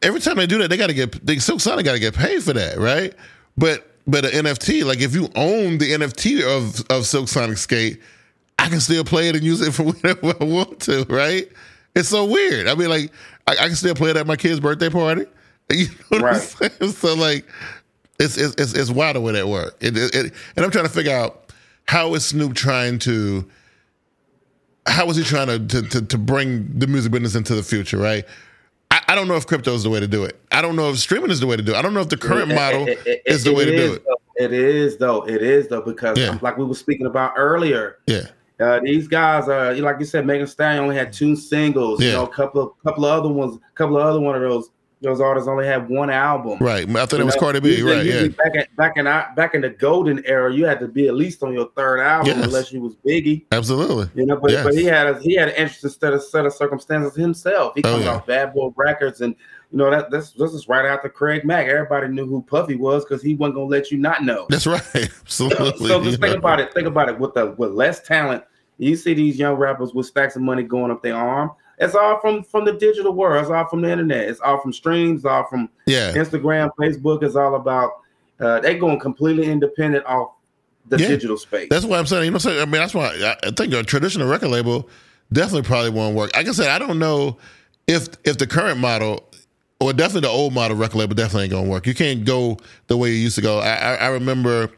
every time they do that, they got to get they Silk Sonic got to get paid for that, right? But but an NFT, like if you own the NFT of of Silk Sonic Skate, I can still play it and use it for whatever I want to, right? It's so weird. I mean, like I, I can still play it at my kid's birthday party. You know what right. I'm saying? So like, it's it's it's, it's wild the way that work. It, it, it, and I'm trying to figure out how is Snoop trying to. How is he trying to, to, to, to bring the music business into the future, right? I, I, don't know if crypto is the way to do it. I don't know if streaming is the way to do it. I don't know if the current model is the way to do it. Though. It is though. It is though because yeah. like we were speaking about earlier. Yeah. Uh, these guys are like you said, Megan Stallion only had two singles. Yeah. You know, a couple of couple of other ones, a couple of other one of those those artists only had one album. Right. I thought it was know? Cardi B. right. Yeah. Back in, back in back in the golden era, you had to be at least on your third album yes. unless you was Biggie. Absolutely. You know, but yes. but he had a, he had an interesting set of set of circumstances himself. He comes oh, yeah. off Bad Boy Records, and you know that this this is right after Craig Mack. Everybody knew who Puffy was because he wasn't gonna let you not know. That's right. Absolutely. so just think about it. Think about it. With the with less talent, you see these young rappers with stacks of money going up their arm it's all from from the digital world. It's all from the internet. It's all from streams. It's all from yeah. Instagram, Facebook. It's all about uh, they going completely independent off the yeah. digital space. That's what I'm saying. You know, I mean, that's why I think a traditional record label definitely probably won't work. Like I said, I don't know if if the current model or definitely the old model record label definitely ain't gonna work. You can't go the way you used to go. I, I, I remember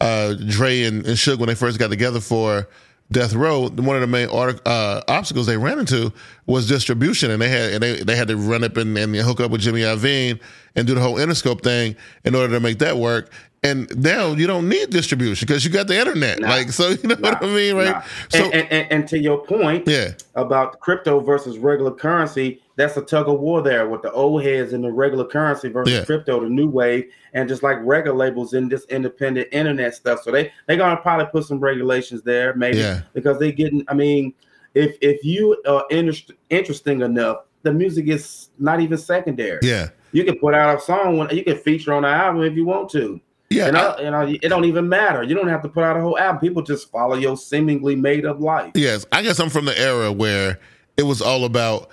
uh, Dre and, and Suge when they first got together for Death Row, one of the main uh, obstacles they ran into was distribution, and they had and they, they had to run up and, and hook up with Jimmy Iovine and do the whole Interscope thing in order to make that work. And now you don't need distribution because you got the internet. Nah, like so, you know nah, what I mean, right? Nah. So, and, and, and, to your point, yeah, about crypto versus regular currency, that's a tug of war there with the old heads and the regular currency versus yeah. crypto, the new wave, and just like regular labels in this independent internet stuff. So they they're gonna probably put some regulations there, maybe yeah. because they getting. I mean, if if you are interest, interesting enough, the music is not even secondary. Yeah, you can put out a song when you can feature on the album if you want to. Yeah, and I, you know, it don't even matter. You don't have to put out a whole album. People just follow your seemingly made up life. Yes, I guess I'm from the era where it was all about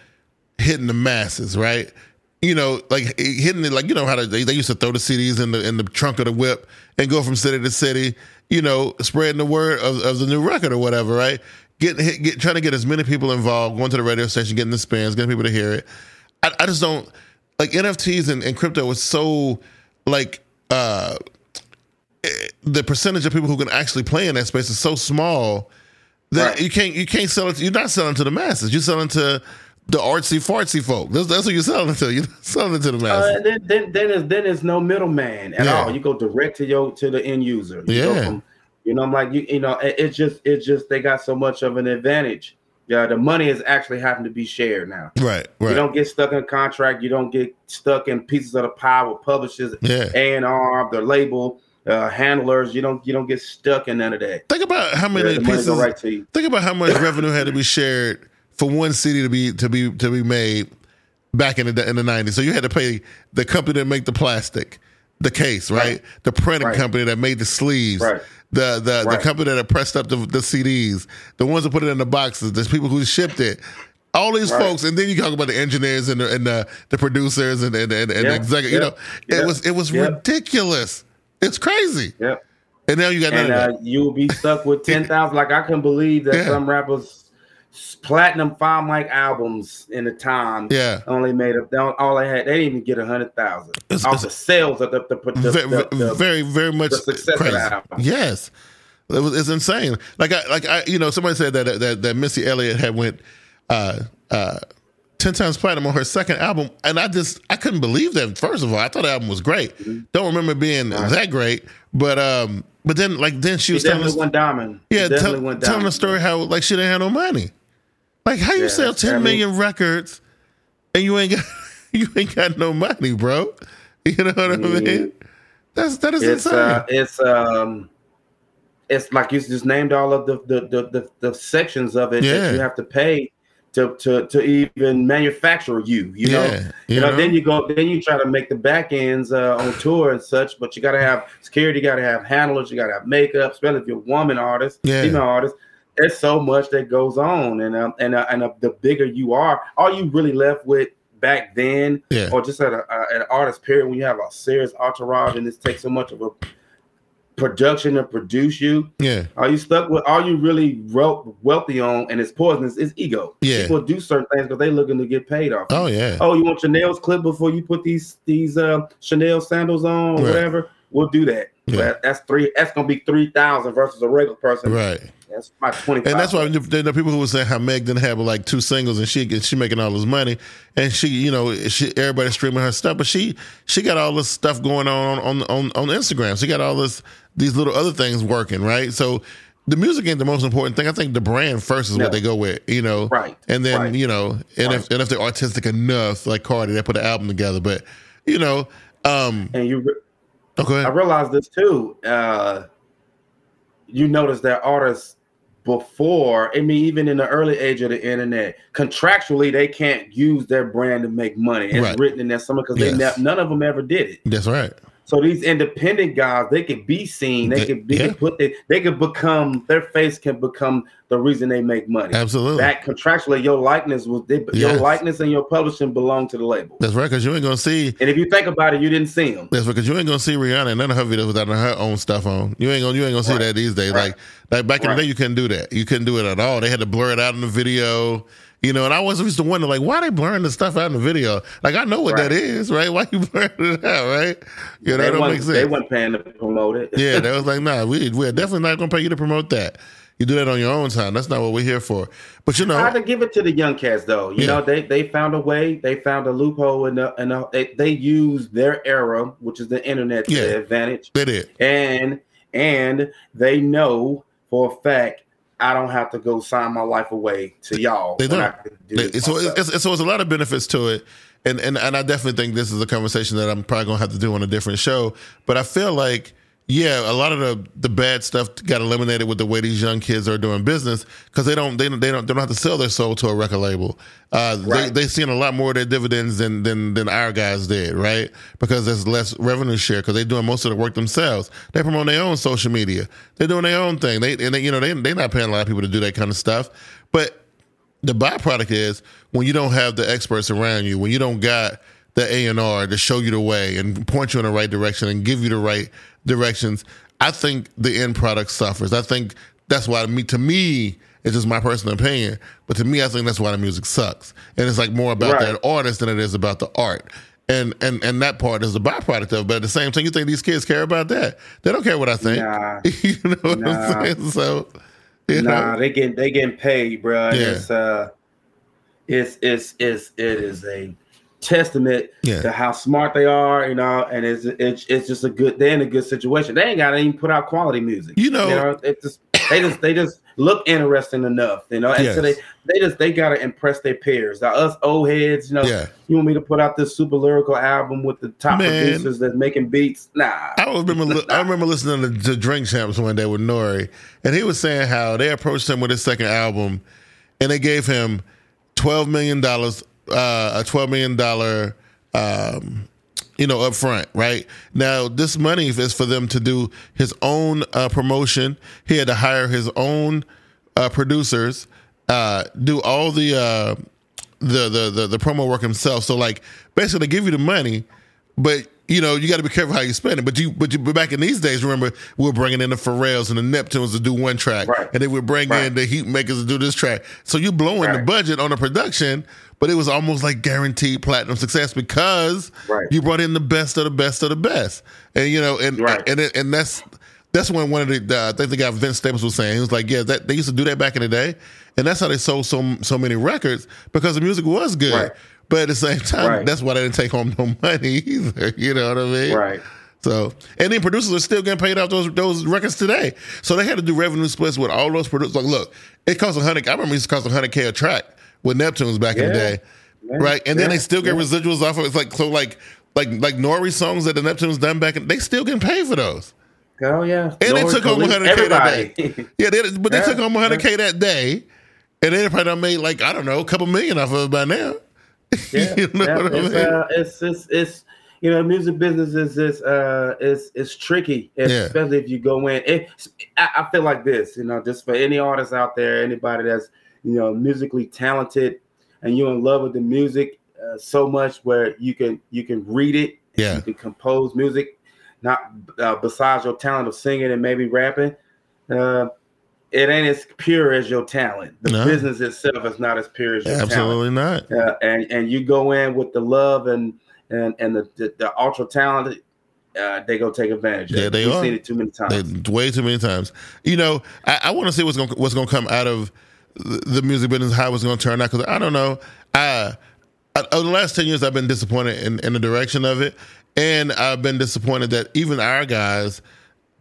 hitting the masses, right? You know, like hitting it, like you know how to, they, they used to throw the CDs in the in the trunk of the whip and go from city to city. You know, spreading the word of, of the new record or whatever, right? Getting get, trying to get as many people involved, going to the radio station, getting the spins, getting people to hear it. I, I just don't like NFTs and, and crypto was so like uh eh, the percentage of people who can actually play in that space is so small that right. you can't you can't sell it. You're not selling to the masses. You're selling to the artsy fartsy folk. That's, that's what you're selling to. You're selling it to the uh, masses. Uh, then, then, then, there's, then no middleman at yeah. all. You go direct to your to the end user. You yeah. From, you know, I'm like you. You know, it, it's just it's just they got so much of an advantage. Yeah, the money is actually having to be shared now. Right, right. You don't get stuck in a contract. You don't get stuck in pieces of the pie with publishers, A and R, the label. Uh, handlers, you don't you don't get stuck in none of that. Think about how many yeah, pieces. Right think about how much revenue had to be shared for one CD to be to be to be made back in the in the nineties. So you had to pay the company that make the plastic, the case, right? right. The printing right. company that made the sleeves, right. the the the company that pressed up the, the CDs, the ones that put it in the boxes, the people who shipped it. All these folks, and then you talk about the engineers and the and the, the producers and and and, and yep. executive. Yep. You know, yep. it was it was ridiculous. It's crazy. Yep. And now you got and uh, you'll be stuck with ten thousand. like I can't believe that yeah. some rappers platinum five mic albums in the time. Yeah, only made up. All they had, they didn't even get a hundred thousand off the sales of the, the, the, very, the, very, very much crazy. Yes, it was, it's insane. Like I, like I, you know, somebody said that that that Missy Elliott had went uh, uh, ten times platinum on her second album, and I just I couldn't believe that. First of all, I thought the album was great. Mm-hmm. Don't remember being right. that great, but um, but then like then she was telling us, diamond. Yeah, tell, telling the story how like she didn't have no money. Like how you yeah, sell ten million records and you ain't got you ain't got no money, bro. You know what I mean? That's that is it's, insane. Uh, it's um it's like you just named all of the the the, the, the sections of it yeah. that you have to pay to to to even manufacture you. You know, yeah, you know, know, Then you go, then you try to make the back ends uh, on tour and such, but you got to have security, you got to have handlers, you got to have makeup, especially if you're a woman artist, yeah. female artist there's so much that goes on, and um, and uh, and uh, the bigger you are, all you really left with back then, Yeah. or just at a, a, an artist period when you have a serious entourage and this takes so much of a production to produce you. Yeah. Are you stuck with? Are you really wel- wealthy on? And it's poisonous. It's ego. Yeah. People do certain things because they're looking to get paid off. Oh yeah. Oh, you want your nails clipped before you put these these uh Chanel sandals on or Right. whatever? We'll do that. Yeah. But that's three. That's gonna be three thousand versus a regular person. Right. That's my twenty. And that's why are people who were saying how Meg didn't have like two singles and she and she making all this money and she you know she everybody's streaming her stuff but she she got all this stuff going on on on on Instagram she got all this these little other things working right so the music ain't the most important thing I think the brand first is No. what they go with you know Right. and then Right. you know and if and if they're artistic enough like Cardi they put an album together but you know um and you. Re- okay I realized this too. Uh, you notice that artists before, I mean, even in the early age of the internet, contractually they can't use their brand to make money. It's Right. written in there somewhere because they Yes. ne- none of them ever did it. that's right So these independent guys, they could be seen. They could they yeah. put they, they could become their face can become the reason they make money. absolutely That contractually, your likeness was they, your likeness and your publishing belong to the label. that's right because you ain't gonna see And if you think about it, you didn't see them. That's because you ain't gonna see Rihanna in none of her videos without her own stuff on. You ain't gonna you ain't gonna see Right. that these days. Right. Like like back in the day, you couldn't do that. You couldn't do it at all. They had to blur it out in the video. You know, and I was always used to wonder, like, why they blurring the stuff out in the video? Like, I know what Right. that is, right? Why you blurring it out, right? Yeah, They that don't make sense. they wasn't paying to promote it. yeah, that was like, nah, we we're definitely not gonna pay you to promote that. You do that on your own time. That's not what we're here for. But you know, I had to give it to the young cats though. You Yeah. know, they they found a way. They found a loophole in the and the, they, they used their era, which is the internet, to Yeah. their advantage. they did. and and they know for a fact I don't have to go sign my life away to y'all. They don't. Do They- so it's, it's, so it's a lot of benefits to it, and and and I definitely think this is a conversation that I'm probably gonna have to do on a different show. But I feel like. Yeah, a lot of the, the bad stuff got eliminated with the way these young kids are doing business because they don't they don't they don't they don't have to sell their soul to a record label. Uh, Right. They they seeing a lot more of their dividends than than than our guys did, right? Because there's less revenue share because they're doing most of the work themselves. They promote their own social media. They're doing their own thing. They and they, you know they they're not paying a lot of people to do that kind of stuff, but the byproduct is when you don't have the experts around you, when you don't got the A and R to show you the way and point you in the right direction and give you the right directions, I think the end product suffers. I think that's why me to me it's just my personal opinion, but to me I think that's why the music sucks. And it's like more about Right. that artist than it is about the art. And and and that part is a byproduct of it. But at the same time, you think these kids care about that? They don't care what I think. Nah. you know what Nah. I'm saying? So you nah, know, they get they getting paid, bro. Yeah. It's uh, it's it's it's it is a testament Yeah. to how smart they are, you know, and it's it's it's just a good they're in a good situation. They ain't got to even put out quality music. You know- it just they just they just look interesting enough, you know, and so they they just they gotta impress their peers. Now us old heads, you know, Yeah. you want me to put out this super lyrical album with the top Man. producers that's making beats? Nah. I remember li- I remember listening to, to Drink Champs one day with Nore, and he was saying how they approached him with his second album, and they gave him twelve million dollars, uh, a twelve million dollar, um, you know, up front. Right now, this money is for them to do his own uh, promotion. He had to hire his own uh, producers, uh, do all the. Uh, the, the the the promo work himself. So like basically they give you the money, but you know you got to be careful how you spend it. But you but you but back in these days, remember we were bringing in the Pharrells and the Neptunes to do one track, Right. and then we bring in the Heatmakerz to do this track. So you blowing the budget on the production, but it was almost like guaranteed platinum success because Right. you brought in the best of the best of the best, and you know and Right. and it, and that's. That's when one of the, the I think the guy Vince Staples was saying he was like, yeah, that they used to do that back in the day, and that's how they sold so so many records because the music was good. Right. But at the same time, Right. that's why they didn't take home no money either. You know what I mean? Right. So, and then producers are still getting paid off those those records today. So they had to do revenue splits with all those producers. Like, look, it cost a hundred. I remember it used to cost a hundred k a track with Neptunes back in the day, Yeah. right? And then they still get Yeah. residuals off of it. It's like so, like like like Nore songs that the Neptunes done back, in, they still getting paid for those. Oh yeah. And they took home 100k that day. Yeah, they, but they took home 100k that day, and they probably done made like I don't know a couple million off of it by now. Yeah, you know yeah, it's, uh, it's it's it's you know, music business is is uh is is tricky, Yeah. especially if you go in. It, I, I feel like this, you know, just for any artist out there, anybody that's you know musically talented, and you're in love with the music. uh, so much where you can you can read it, Yeah. you can compose music, not uh, besides your talent of singing and maybe rapping. Uh, it ain't as pure as your talent. The No. business itself is not as pure as your talent. Absolutely not. Uh, and and you go in with the love and and and the the, the ultra talented, uh, they go take advantage. of Yeah, it. they We've are. seen it too many times. They, way too many times. You know, I, I want to see what's going what's going to come out of the the music business, how it's going to turn out. Because I don't know. I, I over the last ten years, I've been disappointed in, in the direction of it, and I've been disappointed that even our guys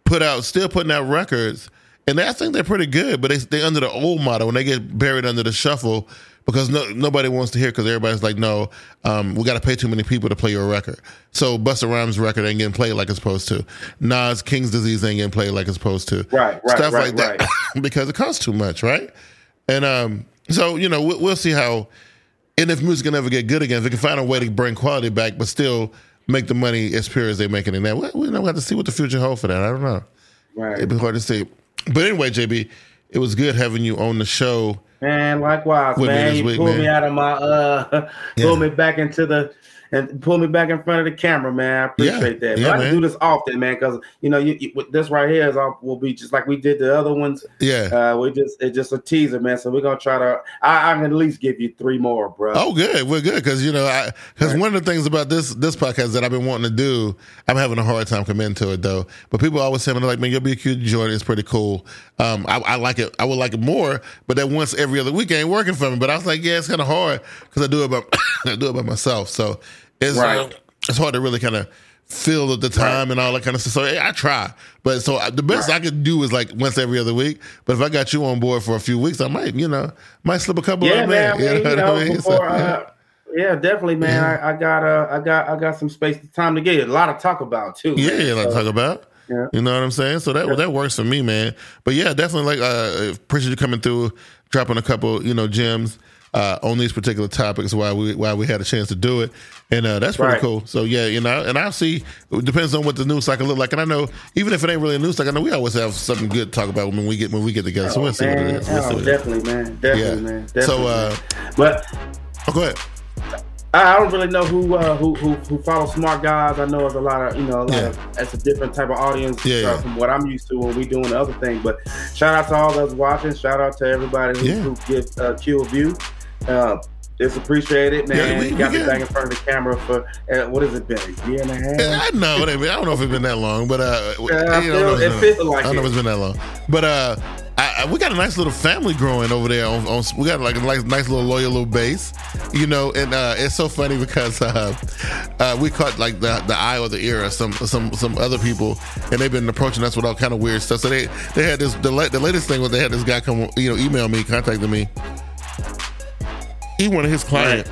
put out still putting out records, and I think they're pretty good. But they they under the old model when they get buried under the shuffle. Because no, nobody wants to hear. Because everybody's like, no, um, we got to pay too many people to play your record. So Busta Rhymes' record ain't getting played like it's supposed to. Nas King's Disease ain't getting played like it's supposed to. Right, right, Stuff right, like that because it costs too much, right? And um, so you know, we'll, we'll see how, and if music can ever get good again, if we can find a way to bring quality back, but still make the money as pure as they're making it now. We, we don't have to see what the future holds for that. I don't know. Right. It'd be hard to see. But anyway, JB, it was good having you on the show. Man, likewise, me man. this You week, pulled man. me out of my uh Yeah. pulled me back into the and pull me back in front of the camera, man. I appreciate Yeah, that. yeah, I man. can do this often, man, because you know, you, you, this right here is all will be just like we did the other ones. Yeah. Uh, we just it's just a teaser, man. So we're gonna try to. I, I can at least give you three more, bro. Oh, good. We're good because you know, because one of the things about this this podcast that I've been wanting to do, I'm having a hard time committing to it though. But people always say, "Man, like, man, you'll be a cute Jordan. It's pretty cool." Um, I, I like it. I would like it more, but that once every other week ain't working for me. But I was like, yeah, it's kind of hard because I do it by I do it by myself. So it's Right. uh, it's hard to really kind of feel at the time and all that kind of stuff. So hey, I try, but so I- the best I could do is like once every other week. But if I got you on board for a few weeks, I might, you know, might slip a couple yeah, of man. I them mean, You you know know, what I mean? before, So- uh, yeah, definitely, man. I, I got uh, I got I got some space, time to get a lot of talk about too. Yeah, man. yeah, like So- talk about. Yeah. You know what I'm saying? So that that works for me, man. But yeah, definitely like uh appreciate you coming through, dropping a couple, you know, gems uh on these particular topics while we while we had a chance to do it. And uh that's pretty Right. cool. So yeah, you know, and I'll see it depends on what the news cycle look like. And I know even if it ain't really a news cycle, I know we always have something good to talk about when we get when we get together. so we'll see what it is. We'll oh, what it is. definitely, man. Definitely, Yeah. man. Definitely, So, uh, man. but Oh, go ahead. I I don't really know who uh, who who who follows smart guys. I know it's a lot of you know a lot Yeah. of that's a different type of audience Yeah, uh, yeah. from what I'm used to when we doing the other thing. But shout out to all those watching. Shout out to everybody who, Yeah. who gives uh, Q a view. Uh, it's appreciated, man. Yeah, we- You got me back in front of the camera for uh, what has it been a year and a half? I know. I don't know if it's been that long, but uh, Yeah, I you feel- know, it feels like I don't know if it's been that long, but uh, I, I, we got a nice little family growing over there. On, on we got like a nice, nice little loyal little base, you know, and uh, it's so funny because uh, uh, we caught like the the eye or the ear of some some some other people, and they've been approaching us with all kind of weird stuff. So they they had this the, la- the latest thing was they had this guy come you know email me, contacted me. He wanted his client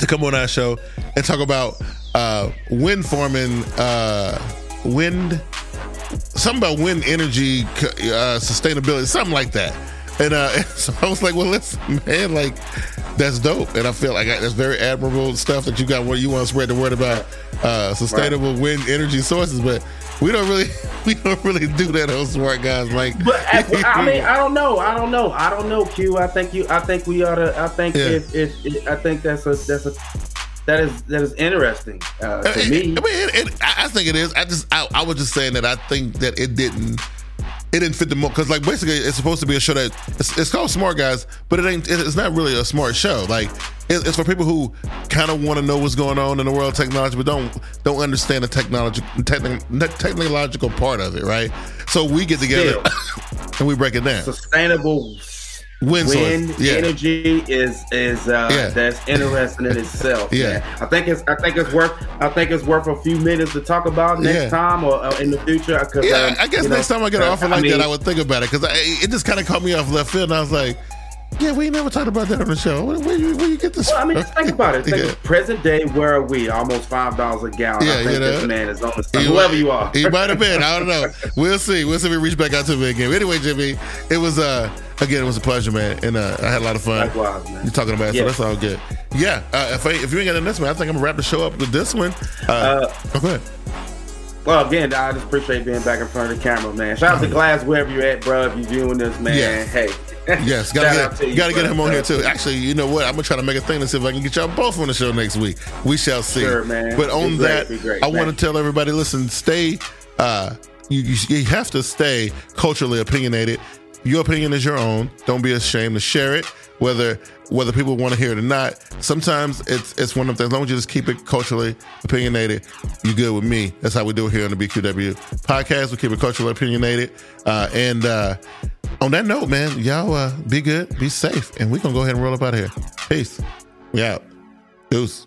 to come on our show and talk about uh, wind farming, uh, wind, something about wind energy uh, sustainability, something like that. And uh, so I was like, well, listen, man, like that's dope, and I feel like that's very admirable stuff that you got. Where you want to spread the word about uh, sustainable wind energy sources, but we don't really, we don't really do that on smart guys. Like, But I, I mean, I don't know. I don't know. I don't know. Q. I think you. I think we ought to. I think Yeah. if, if, if I think that's a that's a that is that is interesting uh, to I me. mean, it, it, I I think it is. I just, I, I was just saying that I think that it didn't, it didn't fit the mold because, like, basically, it's supposed to be a show that it's, it's called Smart Guys, but it ain't. It's not really a smart show. Like, it, it's for people who kind of want to know what's going on in the world of technology, but don't don't understand the technology, technological part of it, right? So we get together and we break it down. Sustainable Wind, wind yeah. energy is is uh, Yeah. that's interesting in itself. Yeah. man. I think it's I think it's worth I think it's worth a few minutes to talk about next Yeah. time or uh, in the future. Yeah, um, I guess next know, time I get an offer like mean, that, I would think about it because it just kind of caught me off left field, and I was like, "Yeah, we never talked about that on the show. Where, where, you, where you get this?" Well, I mean, just think about it. Think Yeah. Present day, where are we? Almost five dollars a gallon. Yeah, I think you know. this man is on the He whoever you are. He might have been. I don't know. We'll see. We'll see if he reach back out to me again. Anyway, Jimmy, it was uh again, it was a pleasure, man, and uh, I had a lot of fun. Likewise, man. You're talking about, Yeah. so that's all good. Yeah. Uh, if I, if you ain't got this one, I think I'm gonna wrap the show up with this one. Uh, Uh, oh, go ahead. Well, again, I just appreciate being back in front of the camera, man. Shout out to Glass wherever you're at, bro. If you're viewing this, man, Yeah. hey, Yes, gotta get, gotta get him on here too. Actually, you know what? I'm gonna try to make a thing to see if I can get y'all both on the show next week. We shall see. Sure, man. But on great, that, great. I want to tell everybody: listen, stay. Uh, you, you you have to stay culturally opinionated. Your opinion is your own. Don't be ashamed to share it, whether whether people want to hear it or not. Sometimes it's it's one of the. As long as you just keep it culturally opinionated, you good with me. That's how we do it here on the BQW podcast. We keep it culturally opinionated. Uh, and uh, on that note, man, y'all uh, be good, be safe, and we're gonna go ahead and roll up out of here. Peace. We out. Deuce.